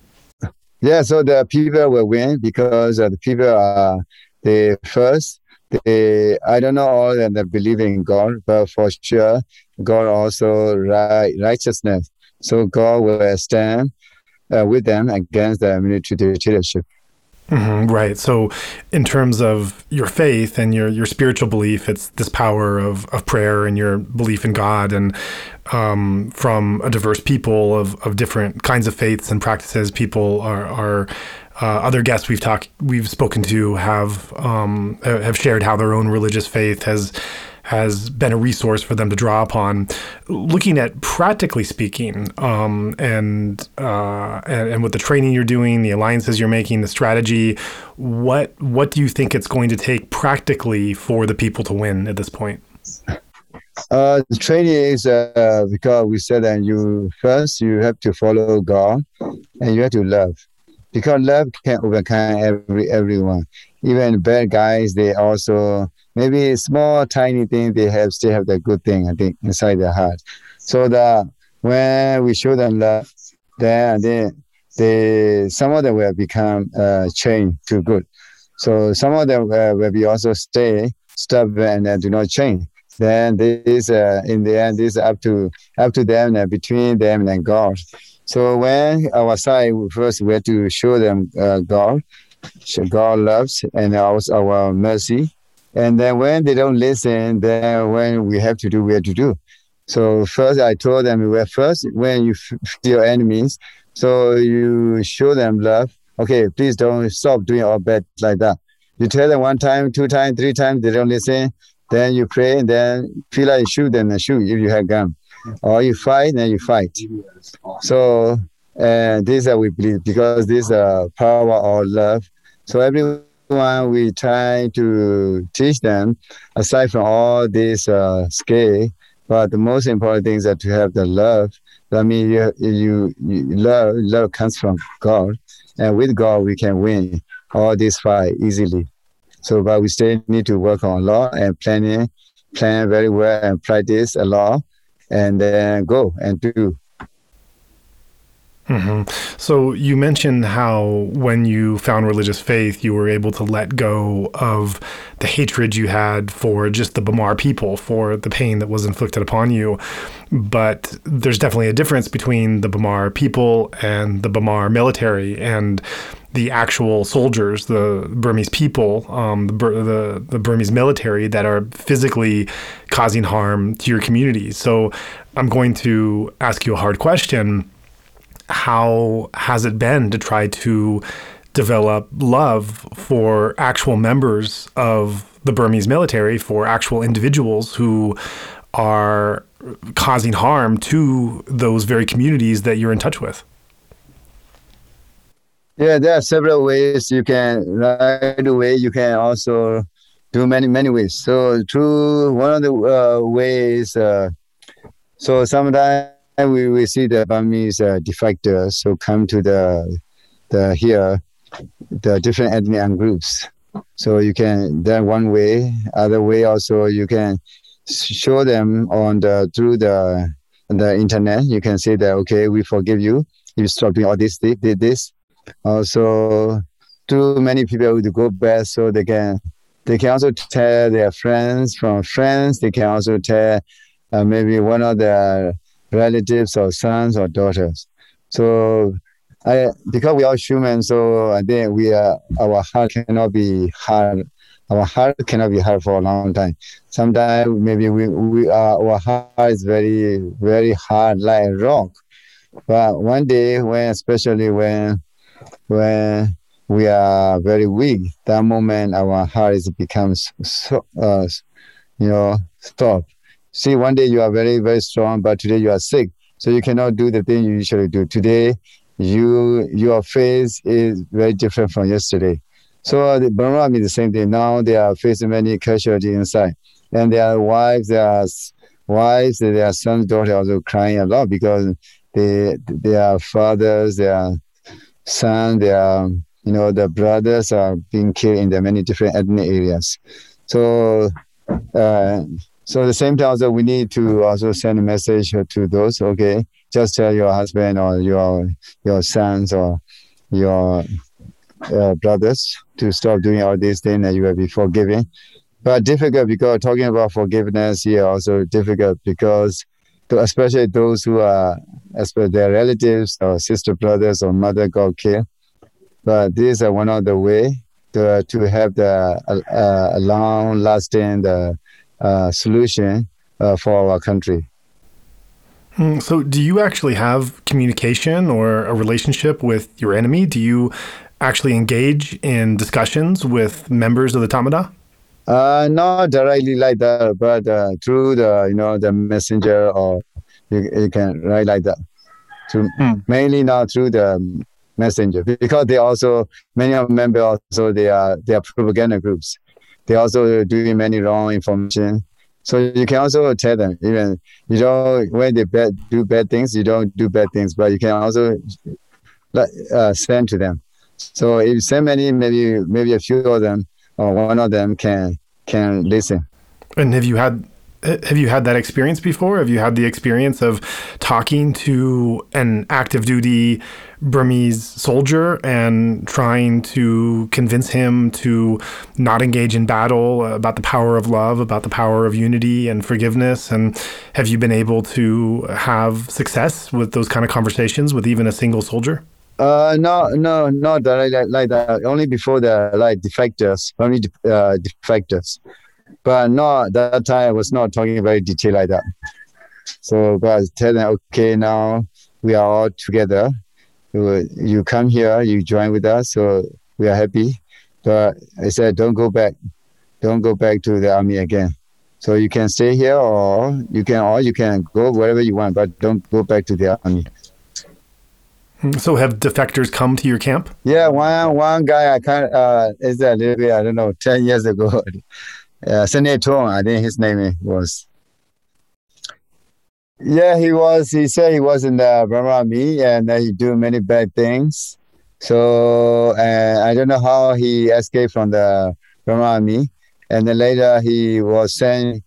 Yeah, so the people will win because uh, the people are the first. They, I don't know all that they believe in God, but for sure, God also right, righteousness. So God will stand uh, with them against the military dictatorship. Mm-hmm, right. So, in terms of your faith and your your spiritual belief, it's this power of, of prayer and your belief in God, and um, from a diverse people of, of different kinds of faiths and practices. People are are uh, other guests we've talked we've spoken to have um, have shared how their own religious faith has has been a resource for them to draw upon. Looking at practically speaking, um, and, uh, and, and with the training you're doing, the alliances you're making, the strategy, what what do you think it's going to take practically for the people to win at this point? Uh, the training is uh, because we said that you first you have to follow God and you have to love because love can overcome every everyone. Even bad guys, they also maybe small tiny thing they have still have the good thing I think inside their heart. So that when we show them love, then they they some of them will become uh, change to good. So some of them uh, will be also stay stubborn and do not change. Then this uh, in the end this is up to up to them uh, between them and God. So when our side first we had to show them uh, God, God loves and also our mercy and then when they don't listen, then when we have to do, we have to do. So first, I told them, well, first, when you feel enemies, so you show them love. Okay, please don't stop doing all bad like that. You tell them one time, two times, three times, they don't listen. Then you pray, and then feel like shoot them, then shoot if you have gun. Or you fight, and you fight. So, and this is we believe because this is a power of love. So everyone we try to teach them, aside from all this uh, skill, but the most important thing is that to have the love. I mean, you, you, you love love comes from God, and with God we can win all this fight easily. So, but we still need to work on law and planning, plan very well and practice a lot, and then go and do. Mm-hmm. So you mentioned how when you found religious faith, you were able to let go of the hatred you had for just the Bamar people, for the pain that was inflicted upon you. But there's definitely a difference between the Bamar people and the Bamar military and the actual soldiers, the Burmese people, um, the, the, the Burmese military that are physically causing harm to your community. So I'm going to ask you a hard question how has it been to try to develop love for actual members of the Burmese military, for actual individuals who are causing harm to those very communities that you're in touch with? Yeah, there are several ways you can right away. You can also do many many ways. So through one of the uh, ways, uh, so sometimes we, we see the Burmese uh, defectors who come to the the here the different ethnic groups. So you can that one way. Other way also you can show them on the through the the internet. You can say that okay, we forgive you. You stop doing all this, did, did this. Also, too many people would go back so they can they can also tell their friends from friends. They can also tell uh, maybe one of their relatives or sons or daughters. So I because we are human, so I think we are our heart cannot be hard. Our heart cannot be hard for a long time. Sometimes maybe we, we are, our heart is very very hard like rock. But one day when especially when when we are very weak, that moment our heart is becomes so uh, you know stop see one day you are very very strong but today you are sick. So you cannot do the thing you usually do. Today you your face is very different from yesterday. So the Burma is the same thing. Now they are facing many casualties inside. And their wives their wives their sons daughters also crying a lot because they their fathers their sons their you know the brothers are being killed in the many different ethnic areas. So uh, so the same time also we need to also send a message to those, okay, just tell your husband or your your sons or your uh, brothers to stop doing all these things and you will be forgiving. But difficult because talking about forgiveness here also difficult because especially those who are especially their relatives or sister brothers or mother got killed. But these are one of the way to, to have the uh, long lasting the uh, solution uh, for our country. Hmm, so, do you actually have communication or a relationship with your enemy? Do you actually engage in discussions with members of the Tatmadaw? Uh, not directly like that, but uh, through the you know the messenger or you, you can write like that. To mm. mainly not through the messenger because they also many of members also they are they are propaganda groups they also doing many wrong information. So you can also tell them, even you know when they bad, do bad things, you don't do bad things, but you can also uh, send to them. So if send many, maybe maybe a few of them or one of them can can listen. And have you had have you had that experience before? Have you had the experience of talking to an active duty Burmese soldier and trying to convince him to not engage in battle about the power of love, about the power of unity and forgiveness? And have you been able to have success with those kind of conversations with even a single soldier? Uh, no, no, not like, like that. Only before the like defectors, only uh, defectors but no, that time I was not talking very detailed like that. So, but tell them, okay, now we are all together. You, you come here, you join with us, so we are happy. But I said, don't go back, don't go back to the army again. So you can stay here, or you can, or you can go wherever you want, but don't go back to the army. So have defectors come to your camp? Yeah, one one guy I kind uh is a little bit I don't know ten years ago. uh, Senator, I think his name was. Yeah, he was. He said he was in the Burma Army and he do many bad things. So uh, I don't know how he escaped from the Burma Army, and then later he was sent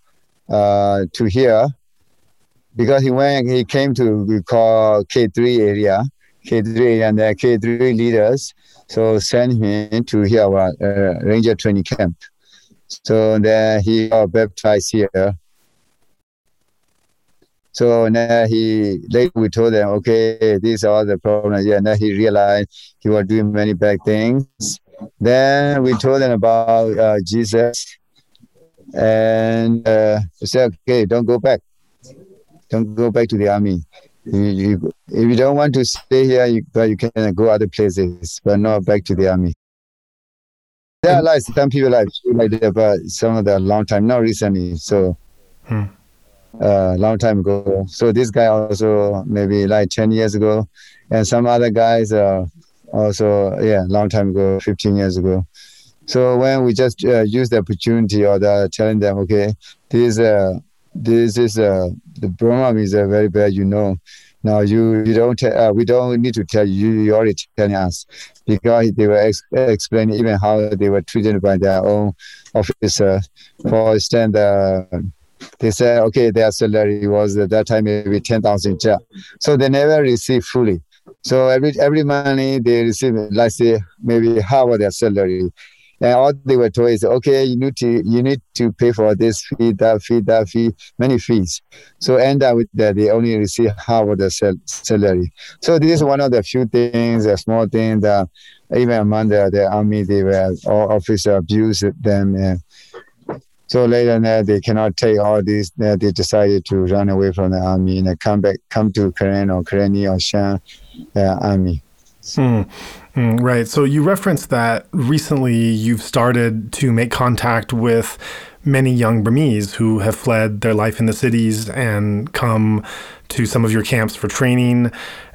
uh, to here because he went. He came to we call K three area, K3 and the K3 leaders. So send him to here our uh, ranger training camp. So then he got baptized here. So now he later we told them, okay, these are the problems. Yeah, now he realized he was doing many bad things. Then we told them about uh, Jesus, and uh, said, okay, don't go back, don't go back to the army. You, you, if you don't want to stay here, you, you can go other places, but not back to the army. There are like some people like like that, but some of the long time, not recently. So, Hmm. uh, long time ago. So this guy also maybe like ten years ago, and some other guys uh, also yeah, long time ago, fifteen years ago. So when we just uh, use the opportunity or the telling them, okay, this uh, this is uh, the Burma is uh, very bad, you know. Now you you don't uh, we don't need to tell you. You already telling us because they were ex- explaining even how they were treated by their own officer. For instance, uh, they said okay, their salary was at that time maybe ten thousand kyat. So they never receive fully. So every every money they receive, let's say maybe half of their salary. And all they were told is, okay, you need to you need to pay for this fee, that fee, that fee, many fees. So end up with that they only receive half of the sal- salary. So this is one of the few things, a small thing that even among the, the army, they were all officers abused them. And so later on, they cannot take all this. They decided to run away from the army and come back, come to Karen or Karenni or Shan uh, army. Mm, mm, right. So you referenced that recently you've started to make contact with many young Burmese who have fled their life in the cities and come to some of your camps for training.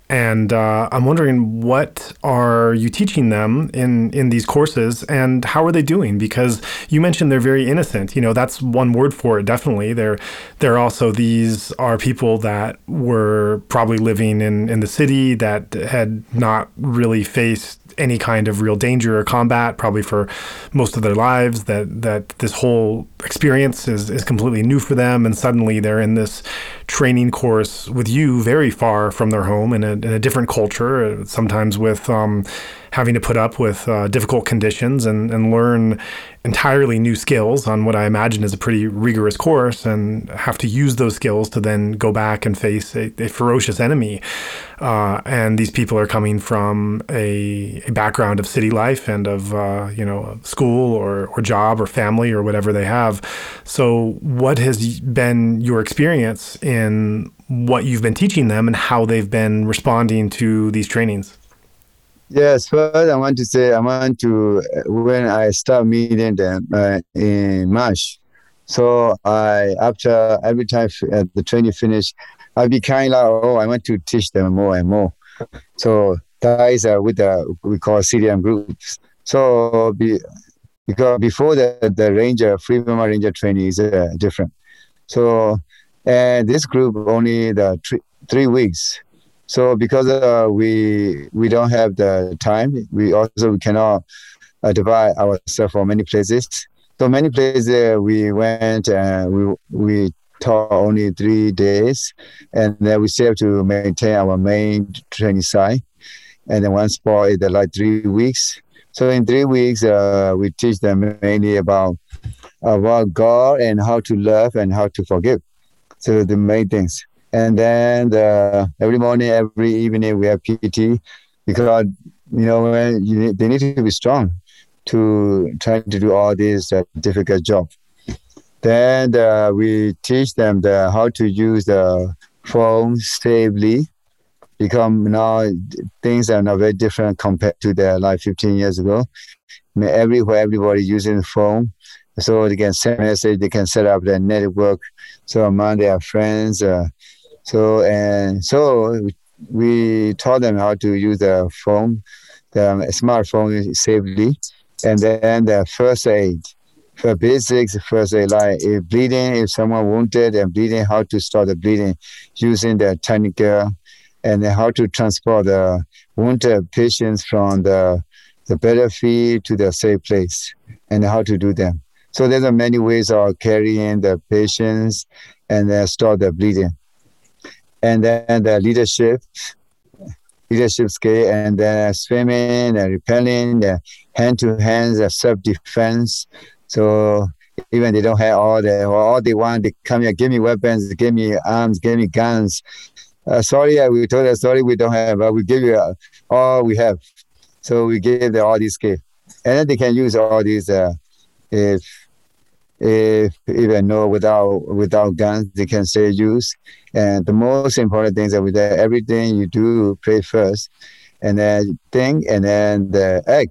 And uh, I'm wondering what are you teaching them in in these courses, and how are they doing? Because you mentioned they're very innocent. You know, that's one word for it. Definitely, they're they're also these are people that were probably living in in the city that had not really faced any kind of real danger or combat probably for most of their lives that that this whole experience is is completely new for them and suddenly they're in this training course with you very far from their home in a, in a different culture sometimes with um, having to put up with uh, difficult conditions and, and learn entirely new skills on what I imagine is a pretty rigorous course and have to use those skills to then go back and face a, a ferocious enemy. Uh, and these people are coming from a, a background of city life and of, uh, you know, school or, or job or family or whatever they have. So, what has been your experience in what you've been teaching them and how they've been responding to these trainings? Yes, first I want to say I want to when I start meeting them uh, in March. So I after every time uh, the training finish, I be kind of oh I want to teach them more and more. So that is uh, with the we call CDM groups. So be, because before the the ranger free Burma ranger training is uh, different. So and this group only the three, three weeks. So because uh, we we don't have the time, we also we cannot uh, divide ourselves for many places. So many places uh, we went and we we taught only three days, and then we still have to maintain our main training site. And then one spot is uh, like three weeks. So in three weeks, uh, we teach them mainly about about God and how to love and how to forgive. So the main things and then the, every morning, every evening we have PT because you know you they need to be strong to try to do all these uh, difficult job. Then uh, we teach them the, how to use the phone safely because now things are now very different compared to the like 15 years ago. I mean, everywhere everybody using the phone so they can send message they can set up their network so among their friends uh, so and so we taught them how to use the phone, the smartphone safely, and then the first aid. For basics, first aid like if bleeding, if someone wounded and bleeding, how to stop the bleeding using the tourniquet, and how to transport the wounded patients from the the battlefield to the safe place, and how to do them. So there's many ways of carrying the patients and then stop the bleeding and then the leadership leadership skill, and then swimming, and rappelling, hand to hand self defense. So even they don't have all the all they want, they come here, give me weapons, give me arms, give me guns. Uh, sorry, uh, we told them sorry we don't have, but we give you uh, all we have. So we give them all these skills, and then they can use all these uh, if if even no without without guns they can still use. And the most important thing is that with everything you do pray first and then think and then the egg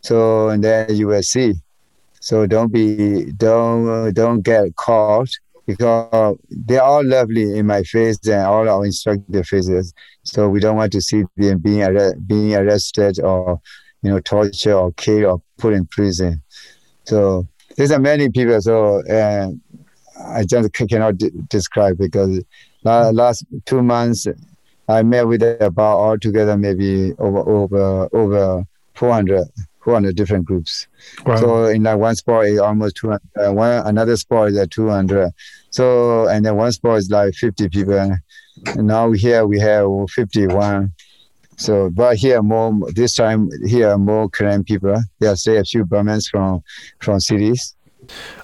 so and then you will see. So don't be don't don't get caught because they're all lovely in my face and all our instructor faces. So we don't want to see them being being arrested or you know tortured or killed or put in prison. So there's are many people, so uh, I just cannot d- describe because la- last two months I met with about altogether maybe over over over 400, 400 different groups. Wow. So in like one sport is almost 200, uh, one another sport is at 200. So and then one sport is like 50 people. And now here we have 51. So, but here more this time here more Karen people. There are say a few Burmans from from cities.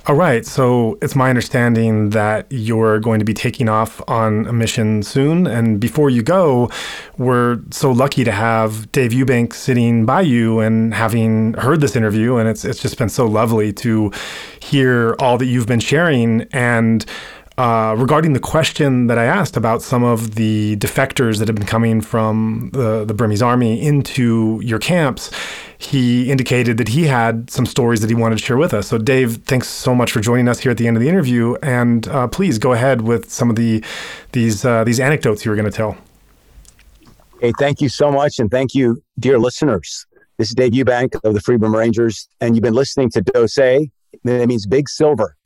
All right. So it's my understanding that you're going to be taking off on a mission soon. And before you go, we're so lucky to have Dave Eubank sitting by you and having heard this interview. And it's, it's just been so lovely to hear all that you've been sharing. And uh, regarding the question that I asked about some of the defectors that have been coming from the, the Burmese army into your camps, he indicated that he had some stories that he wanted to share with us. So, Dave, thanks so much for joining us here at the end of the interview, and uh, please go ahead with some of the these uh, these anecdotes you were going to tell. Hey, thank you so much, and thank you, dear listeners. This is Dave Eubank of the Free Burma Rangers, and you've been listening to Doh Say. That means Big Silver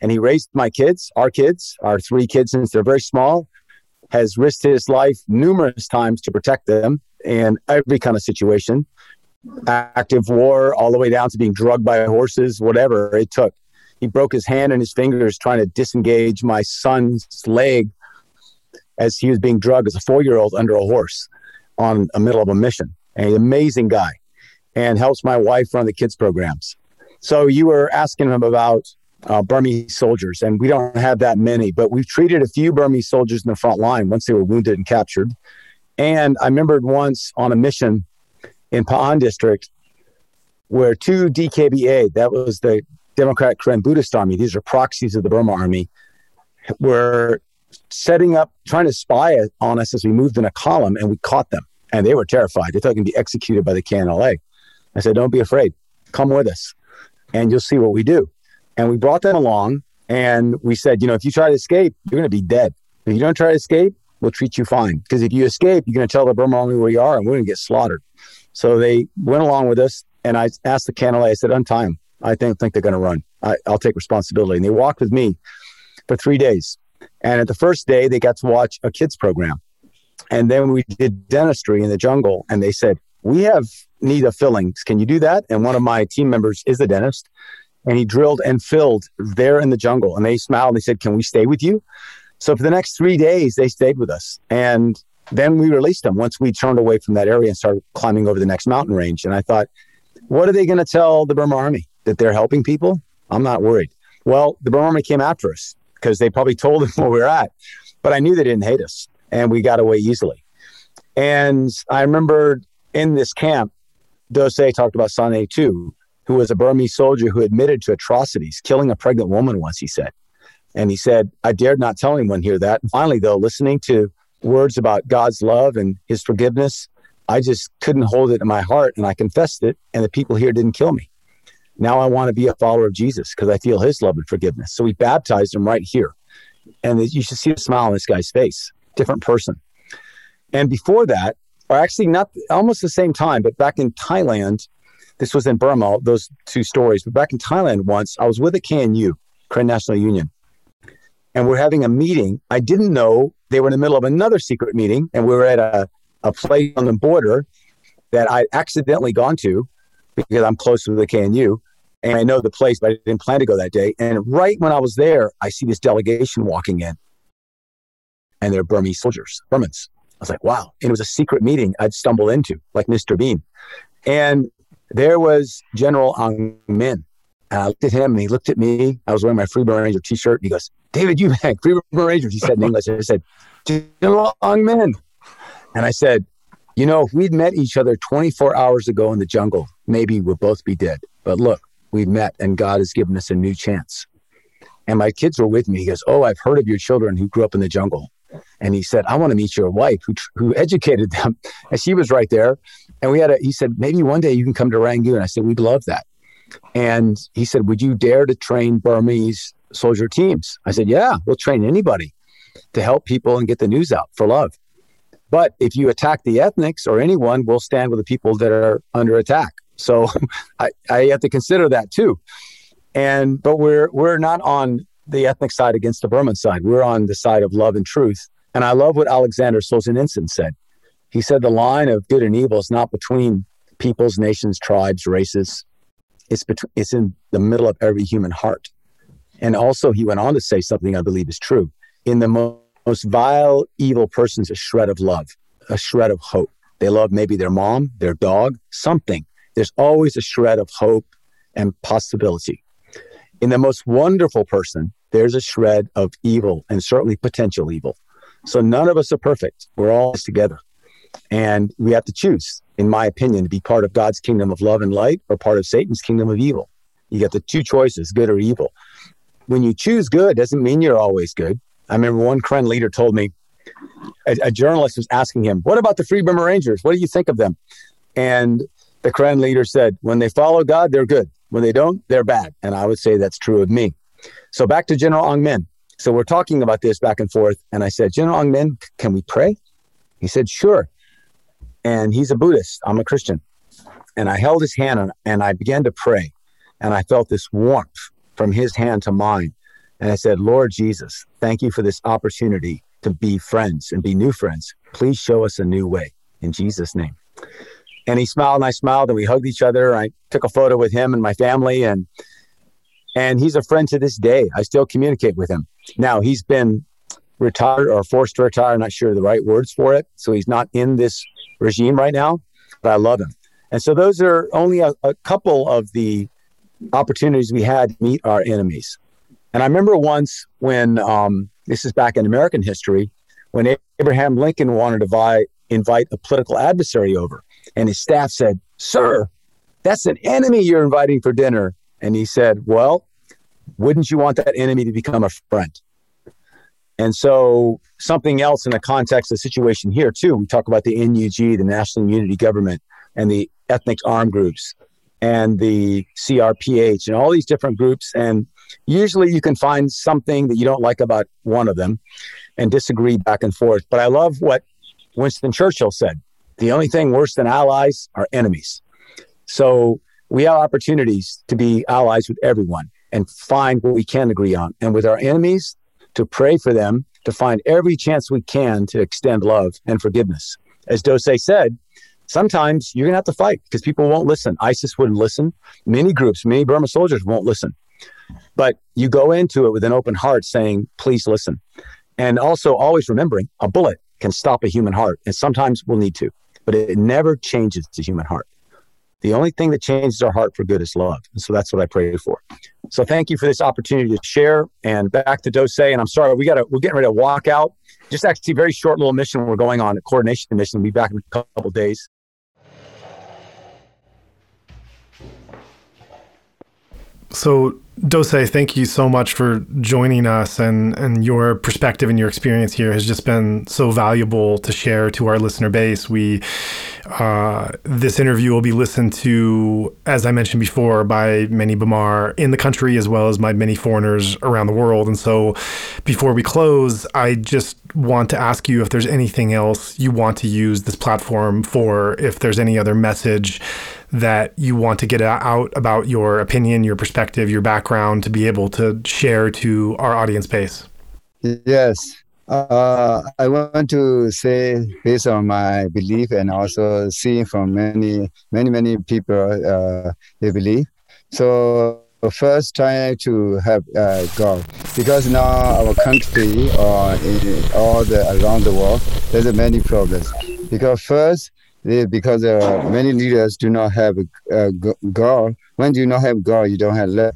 and he raised my kids, our kids, our three kids since they're very small, has risked his life numerous times to protect them in every kind of situation active war, all the way down to being drugged by horses, whatever it took. He broke his hand and his fingers trying to disengage my son's leg as he was being drugged as a four year old under a horse on a middle of a mission. An amazing guy and helps my wife run the kids programs. So you were asking him about uh, Burmese soldiers, and we don't have that many, but we've treated a few Burmese soldiers in the front line once they were wounded and captured. And I remembered once on a mission in Pa'an district where two DKBA, that was the Democratic Karen Buddhist Army, these are proxies of the Burma Army, were setting up, trying to spy on us as we moved in a column, and we caught them. And they were terrified. They thought they could be executed by the KNLA. I said, Don't be afraid. Come with us, and you'll see what we do. And we brought them along and we said, you know, if you try to escape, you're going to be dead. If you don't try to escape, we'll treat you fine. Because if you escape, you're going to tell the Burma army where you are and we're going to get slaughtered. So they went along with us. And I asked the KNLA, I said, untie them. I think, think they're going to run. I, I'll take responsibility. And they walked with me for three days. And at the first day, they got to watch a kids program. And then we did dentistry in the jungle. And they said, we have need of fillings. Can you do that? And one of my team members is a dentist and he drilled and filled there in the jungle. And they smiled and they said, Can we stay with you? So for the next three days, they stayed with us. And then we released them once we turned away from that area and started climbing over the next mountain range. And I thought, what are they going to tell the Burma Army? That they're helping people? I'm not worried. Well, the Burma Army came after us because they probably told them where we were at. But I knew they didn't hate us and we got away easily. And I remember in this camp, Doh Say talked about Sane too who was a Burmese soldier who admitted to atrocities, killing a pregnant woman once, he said. And he said, I dared not tell anyone here that. Finally, though, listening to words about God's love and his forgiveness, I just couldn't hold it in my heart and I confessed it, and the people here didn't kill me. Now I want to be a follower of Jesus because I feel his love and forgiveness. So we baptized him right here. And you should see the smile on this guy's face, different person. And before that, or actually not almost the same time, but back in Thailand, this was in Burma, those two stories. But back in Thailand once, I was with a KNU, Karen National Union, and we're having a meeting. I didn't know they were in the middle of another secret meeting, and we were at a, a place on the border that I'd accidentally gone to because I'm close to the KNU. And I know the place, but I didn't plan to go that day. And right when I was there, I see this delegation walking in, and they're Burmese soldiers, Burmans. I was like, wow. And it was a secret meeting I'd stumbled into, like Mr. Bean. And there was General Aung Min. And I looked at him and he looked at me. I was wearing my Free Burma Ranger t shirt. And he goes, David you Eubank, Free Burma Rangers. He said in English. I said, General Aung Min. And I said, you know, if we'd met each other 24 hours ago in the jungle, maybe we'd both be dead. But look, we've met and God has given us a new chance. And my kids were with me. He goes, Oh, I've heard of your children who grew up in the jungle. And he said, I want to meet your wife who, who educated them. And she was right there. And we had a, he said, maybe one day you can come to Rangoon. And I said, we'd love that. And he said, would you dare to train Burmese soldier teams? I said, yeah, we'll train anybody to help people and get the news out for love. But if you attack the ethnics or anyone, we'll stand with the people that are under attack. So I, I have to consider that too. And but we're we're not on the ethnic side against the Burman side. We're on the side of love and truth. And I love what Alexander Solzhenitsyn said. He said the line of good and evil is not between peoples, nations, tribes, races. It's between, it's in the middle of every human heart. And also, he went on to say something I believe is true. In the mo- most vile, evil person's a shred of love, a shred of hope. They love maybe their mom, their dog, something. There's always a shred of hope and possibility. In the most wonderful person, there's a shred of evil and certainly potential evil. So none of us are perfect. We're all together. And we have to choose, in my opinion, to be part of God's kingdom of love and light or part of Satan's kingdom of evil. You got the two choices, good or evil. When you choose good, doesn't mean you're always good. I remember one Karen leader told me, a, a journalist was asking him, What about the Free Burma Rangers? What do you think of them? And the Karen leader said, When they follow God, they're good. When they don't, they're bad. And I would say that's true of me. So back to General Aung Min. So we're talking about this back and forth. And I said, General Aung Min, can we pray? He said, Sure. And he's a Buddhist. I'm a Christian. And I held his hand and, and I began to pray. And I felt this warmth from his hand to mine. And I said, Lord Jesus, thank you for this opportunity to be friends and be new friends. Please show us a new way in Jesus' name. And he smiled and I smiled and we hugged each other. I took a photo with him and my family and and he's a friend to this day. I still communicate with him. Now he's been retired or forced to retire. I'm not sure the right words for it. So he's not in this regime right now, but I love him. And so those are only a, a couple of the opportunities we had to meet our enemies. And I remember once when um, this is back in American history, when Abraham Lincoln wanted to vi- invite a political adversary over, and his staff said, Sir, that's an enemy you're inviting for dinner. And he said, Well, wouldn't you want that enemy to become a friend? And so, something else in the context of the situation here, too, we talk about the NUG, the National Unity Government, and the ethnic armed groups, and the CRPH, and all these different groups. And usually you can find something that you don't like about one of them and disagree back and forth. But I love what Winston Churchill said the only thing worse than allies are enemies. So we have opportunities to be allies with everyone and find what we can agree on. And with our enemies, to pray for them, to find every chance we can to extend love and forgiveness. As Doh Say said, sometimes you're going to have to fight because people won't listen. ISIS wouldn't listen. Many groups, many Burma soldiers won't listen. But you go into it with an open heart saying, please listen. And also always remembering a bullet can stop a human heart. And sometimes we'll need to but it never changes the human heart. The only thing that changes our heart for good is love. And so that's what I pray for. So thank you for this opportunity to share. And back to Doh Say. And I'm sorry, we got to, we're getting ready to walk out. Just actually very short little mission we're going on, a coordination mission. We'll be back in a couple days. So Doh Say, thank you so much for joining us and, and your perspective and your experience here has just been so valuable to share to our listener base. We uh, this interview will be listened to, as I mentioned before, by many Bamar in the country as well as by many foreigners around the world. And so before we close, I just want to ask you if there's anything else you want to use this platform for, if there's any other message that you want to get out about your opinion, your perspective, your background to be able to share to our audience base? Yes. Uh, I want to say based on my belief and also seeing from many, many, many people uh, they believe. So first try to have uh, God because now our country or in all the around the world there's many problems because first because uh, many leaders do not have uh, God when you not have God you don't have love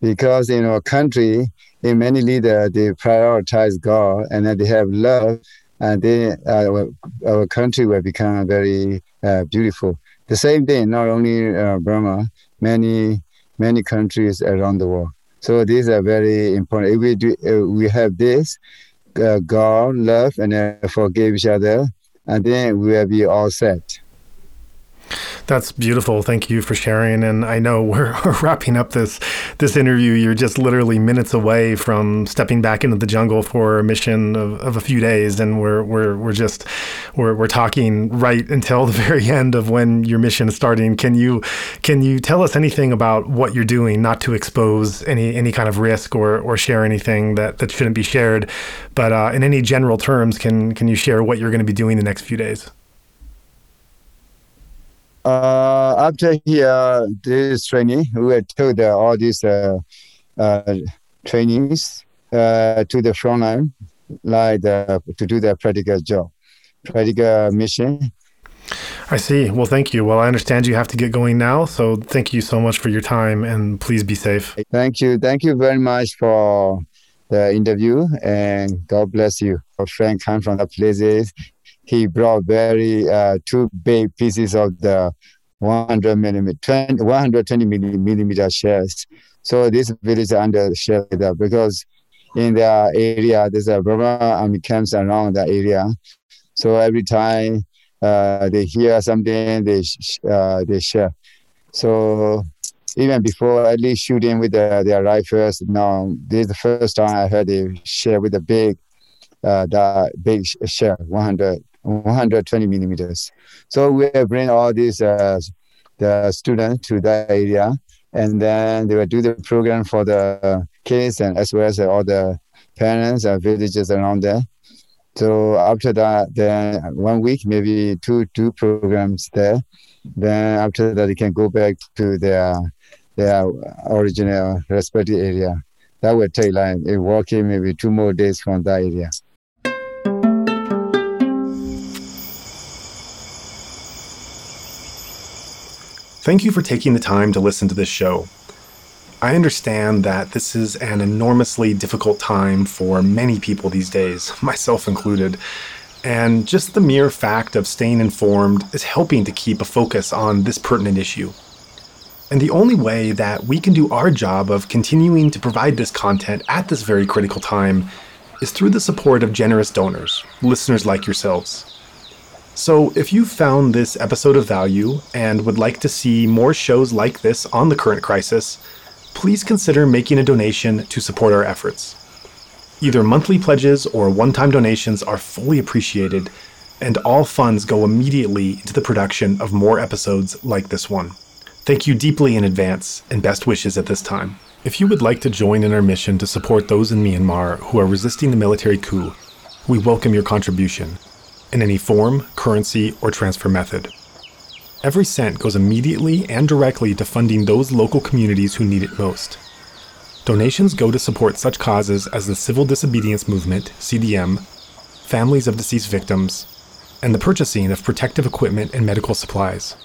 because in our country in many leaders they prioritize God and then they have love and then uh, our country will become very uh, beautiful the same thing not only uh, Burma many many countries around the world. So these are very important. If we do, we have this, uh, God, love, and uh, forgive each other, and then we will be all set. That's beautiful. Thank you for sharing. And I know we're, wrapping up this this interview. You're just literally minutes away from stepping back into the jungle for a mission of, of a few days, and we're we're we're just we're we're talking right until the very end of when your mission is starting. Can you can you tell us anything about what you're doing, not to expose any any kind of risk or or share anything that that shouldn't be shared, but uh, in any general terms, can can you share what you're going to be doing the next few days? Uh, after here, this training, we were told uh, all these uh, uh, trainees uh, to the front line, like to do the practical job, practical mission. I see. Well, thank you. Well, I understand you have to get going now, so thank you so much for your time, and please be safe. Thank you. Thank you very much for the interview, and God bless you. Our friend come from the places he brought very uh, two big pieces of the 100 millimeter, 20, 120 millimeter shells. So this village under shelter because in the area there's a Burma army camps around the area. So every time uh, they hear something, they uh, they share. So even before at least shooting with the, their rifles, now this is the first time I heard they share with the big, uh, the big shell, 100 120 millimeters. So we bring all these uh, the students to that area, and then they will do the program for the kids and as well as all the parents and villagers around there. So after that, then one week, maybe two two programs there. Then after that, they can go back to their their original respective area. That will take like walking maybe two more days from that area. Thank you for taking the time to listen to this show. I understand that this is an enormously difficult time for many people these days, myself included, and just the mere fact of staying informed is helping to keep a focus on this pertinent issue. And the only way that we can do our job of continuing to provide this content at this very critical time is through the support of generous donors, listeners like yourselves. So, if you found this episode of value and would like to see more shows like this on the current crisis, please consider making a donation to support our efforts. Either monthly pledges or one time donations are fully appreciated, and all funds go immediately into the production of more episodes like this one. Thank you deeply in advance, and best wishes at this time. If you would like to join in our mission to support those in Myanmar who are resisting the military coup, we welcome your contribution in any form, currency, or transfer method. Every cent goes immediately and directly to funding those local communities who need it most. Donations go to support such causes as the Civil Disobedience Movement, CDM, families of deceased victims, and the purchasing of protective equipment and medical supplies.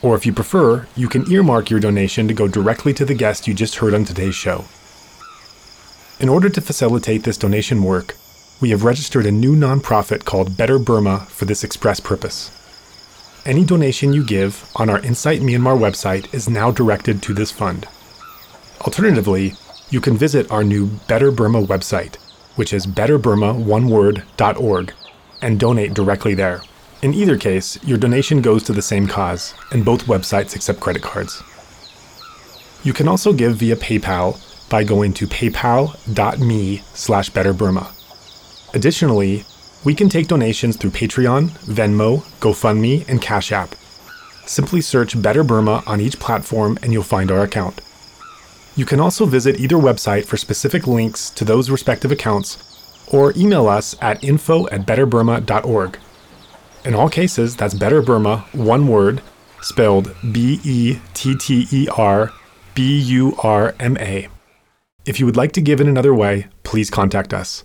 Or if you prefer, you can earmark your donation to go directly to the guest you just heard on today's show. In order to facilitate this donation work, we have registered a new nonprofit called Better Burma for this express purpose. Any donation you give on our Insight Myanmar website is now directed to this fund. Alternatively, you can visit our new Better Burma website, which is betterburmaoneword.org, and donate directly there. In either case, your donation goes to the same cause, and both websites accept credit cards. You can also give via PayPal by going to paypal.me slash betterburma. Additionally, we can take donations through Patreon, Venmo, GoFundMe, and Cash App. Simply search Better Burma on each platform and you'll find our account. You can also visit either website for specific links to those respective accounts or email us at info at betterburma.org. In all cases, that's Better Burma, one word, spelled B E T T E R B U R M A. If you would like to give in another way, please contact us.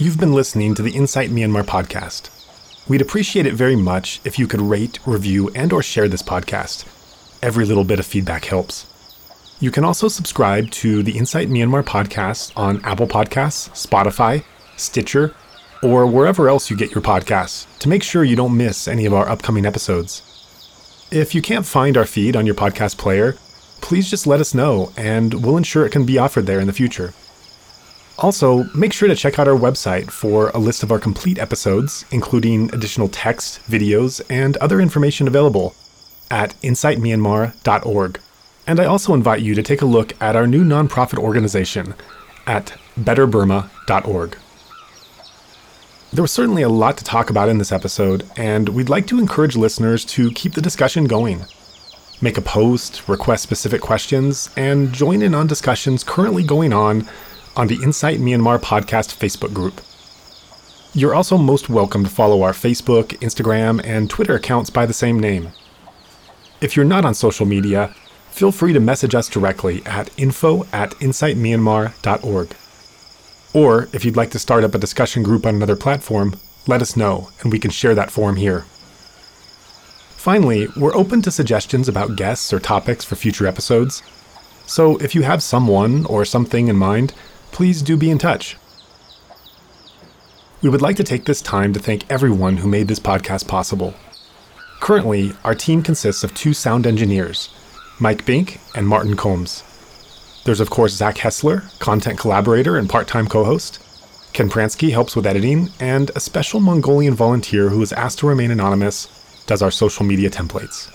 You've been listening to the Insight Myanmar podcast. We'd appreciate it very much if you could rate, review, and or share this podcast. Every little bit of feedback helps. You can also subscribe to the Insight Myanmar podcast on Apple Podcasts, Spotify, Stitcher, or wherever else you get your podcasts to make sure you don't miss any of our upcoming episodes. If you can't find our feed on your podcast player, please just let us know and we'll ensure it can be offered there in the future. Also, make sure to check out our website for a list of our complete episodes, including additional text, videos, and other information available at insightmyanmar.org. And I also invite you to take a look at our new nonprofit organization at betterburma.org. There was certainly a lot to talk about in this episode, and we'd like to encourage listeners to keep the discussion going. Make a post, request specific questions, and join in on discussions currently going on on the Insight Myanmar podcast Facebook group. You're also most welcome to follow our Facebook, Instagram, and Twitter accounts by the same name. If you're not on social media, feel free to message us directly at info at insightmyanmar.org. Or if you'd like to start up a discussion group on another platform, let us know and we can share that forum here. Finally, we're open to suggestions about guests or topics for future episodes. So if you have someone or something in mind, please do be in touch. We would like to take this time to thank everyone who made this podcast possible. Currently, our team consists of two sound engineers, Mike Bink and Martin Combs. There's, of course, Zach Hessler, content collaborator and part time co host. Ken Pransky helps with editing, and a special Mongolian volunteer who is asked to remain anonymous does our social media templates.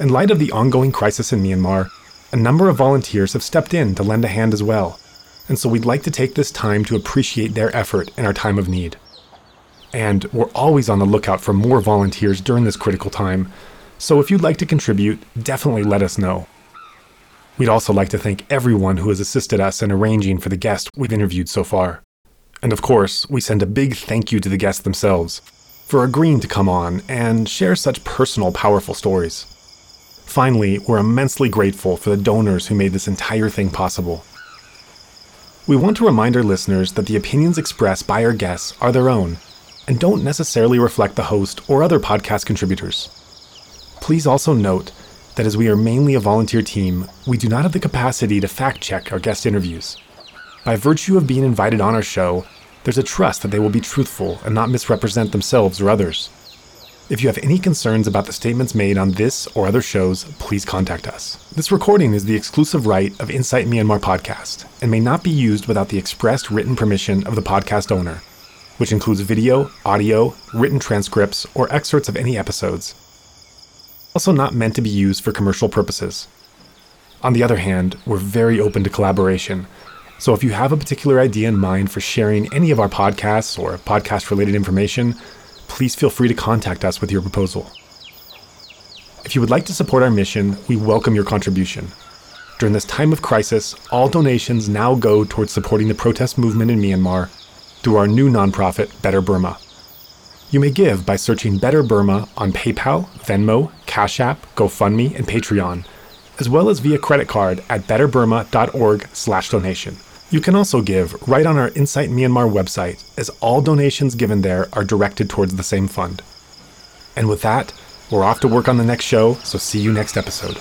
In light of the ongoing crisis in Myanmar, a number of volunteers have stepped in to lend a hand as well and so we'd like to take this time to appreciate their effort in our time of need. And we're always on the lookout for more volunteers during this critical time, so if you'd like to contribute, definitely let us know. We'd also like to thank everyone who has assisted us in arranging for the guests we've interviewed so far. And of course, we send a big thank you to the guests themselves for agreeing to come on and share such personal, powerful stories. Finally, we're immensely grateful for the donors who made this entire thing possible. We want to remind our listeners that the opinions expressed by our guests are their own and don't necessarily reflect the host or other podcast contributors. Please also note that as we are mainly a volunteer team, we do not have the capacity to fact check our guest interviews. By virtue of being invited on our show, there's a trust that they will be truthful and not misrepresent themselves or others. If you have any concerns about the statements made on this or other shows, please contact us. This recording is the exclusive right of Insight Myanmar podcast and may not be used without the expressed written permission of the podcast owner, which includes video, audio, written transcripts, or excerpts of any episodes. Also, not meant to be used for commercial purposes. On the other hand, we're very open to collaboration. So if you have a particular idea in mind for sharing any of our podcasts or podcast related information, please feel free to contact us with your proposal. If you would like to support our mission, we welcome your contribution. During this time of crisis, all donations now go towards supporting the protest movement in Myanmar through our new nonprofit, Better Burma. You may give by searching Better Burma on PayPal, Venmo, Cash App, GoFundMe, and Patreon, as well as via credit card at betterburma.org/donation. You can also give right on our Insight Myanmar website, as all donations given there are directed towards the same fund. And with that, we're off to work on the next show, so see you next episode.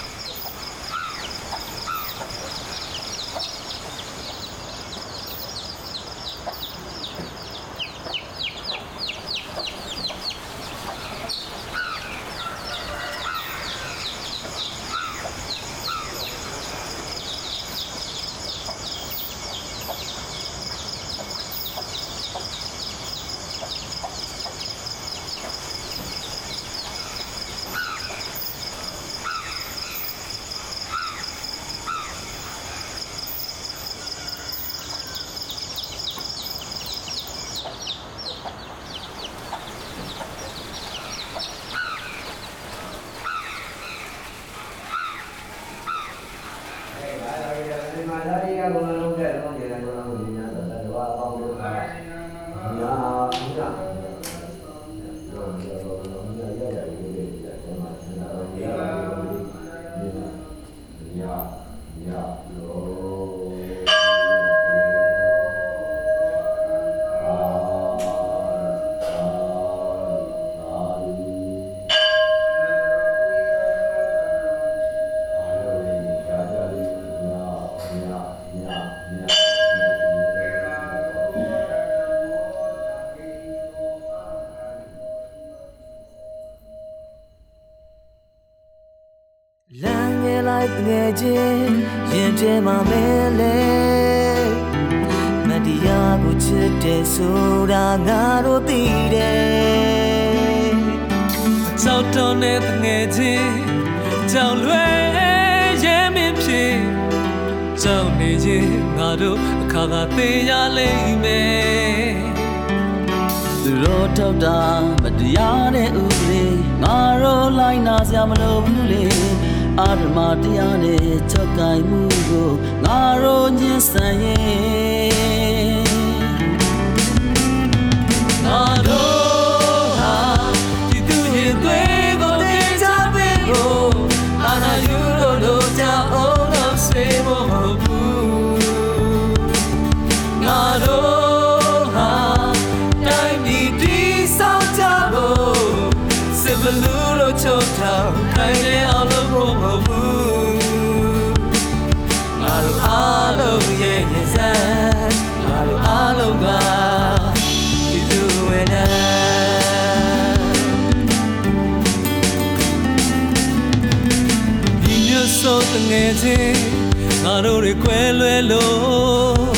I'm my belly. ချင်းငါတို့တွေခွဲလွဲလို့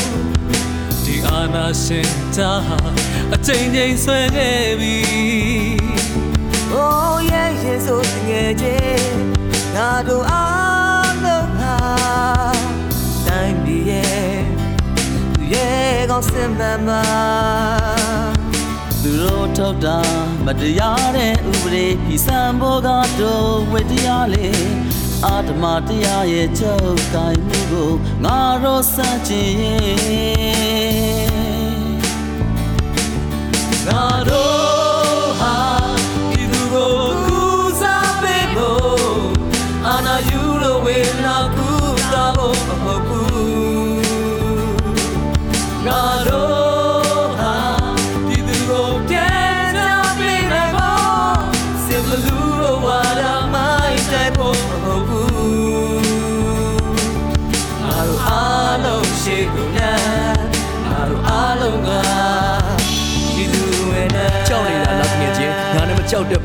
ဒီအာနာရှင်တာအချိန်ချင်းဆွဲခဲ့ပြီ Oh yeah yeah ဆိုငယ်ချင်းငါတို့အားလုံးဟာတိုင်းပြည်ရဲ့သူရဲ့ကောင်းစင်မှန်မှာသူတို့ထုတ်တာမတရားတဲ့ဥပဒေဒီစံဘောကတော့ဝေတရားလေ အာဓမတရားရဲ့ချုပ်ကိုင်မှုကိုငါတို့စချင်ရင်ငါတို့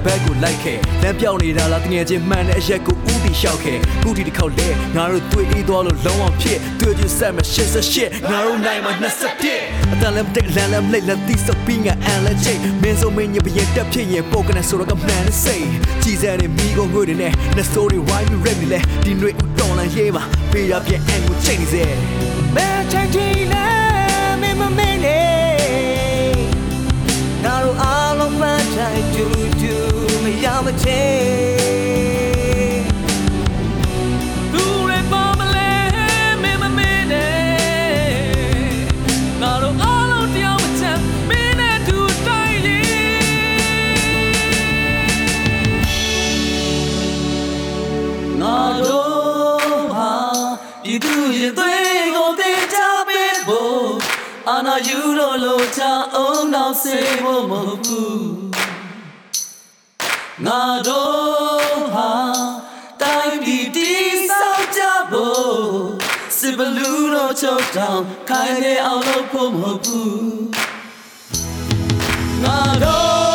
ဘက်ကိုလိုက်ခဲ့လမ်းပြောင်းနေတာလားတငယ်ချင်းမှန်တဲ့အရက်ကိုဥတီလျှောက်ခဲ့ခုဒီတစ်ခေါက်လဲငါတို့တွေ့အေးသွားလို့လုံးအောင်ဖြစ်တွေ့ကြဆက်မ88ငါတို့နိုင်မှာ21အတန်လည်းမတိတ်လမ်းလည်းမလိတ်လက်သီးစပင်းကအန်လည်းချိတ်မင်းစုံမင်းညပရင်တက်ဖြစ်ရင်ပိုကနေဆိုတော့ကမှန်နဲ့စိတ်ကြည်စဲနေမိကိုငွေတွေနဲ့နှစိုးတွေဝိုင်းပြီးရက်နေလဲဒီຫນွေဥတော်လန်ရေးပါပေးရပြအန်ကိုချိန်နေစေဘယ်ချိန်ကြီးလဲ တိုင်းတူတူမရမချေသူတွေပေါ်မလဲမင်းမမင်းနဲ့ငါတို့အားလုံးတရားမချမ်းမင်းနဲ့တူတိုင်းလေးငါတို့ဟာဒီသူရင်သွေးကိုတင်ချပေးဖို့အာနာယူလို့လို့ချအောင်တော့စေဖို့မဟုတ်ဘူး ငါတို့ဟာတိုင်းပြည်တည်ဆောက်ကြဖို့စစ်ဘလူးတို့ချုပ်တောင်ခိုင်နေအောင်လုပ်ဖို့မဟုတ်ဘူးငါတို့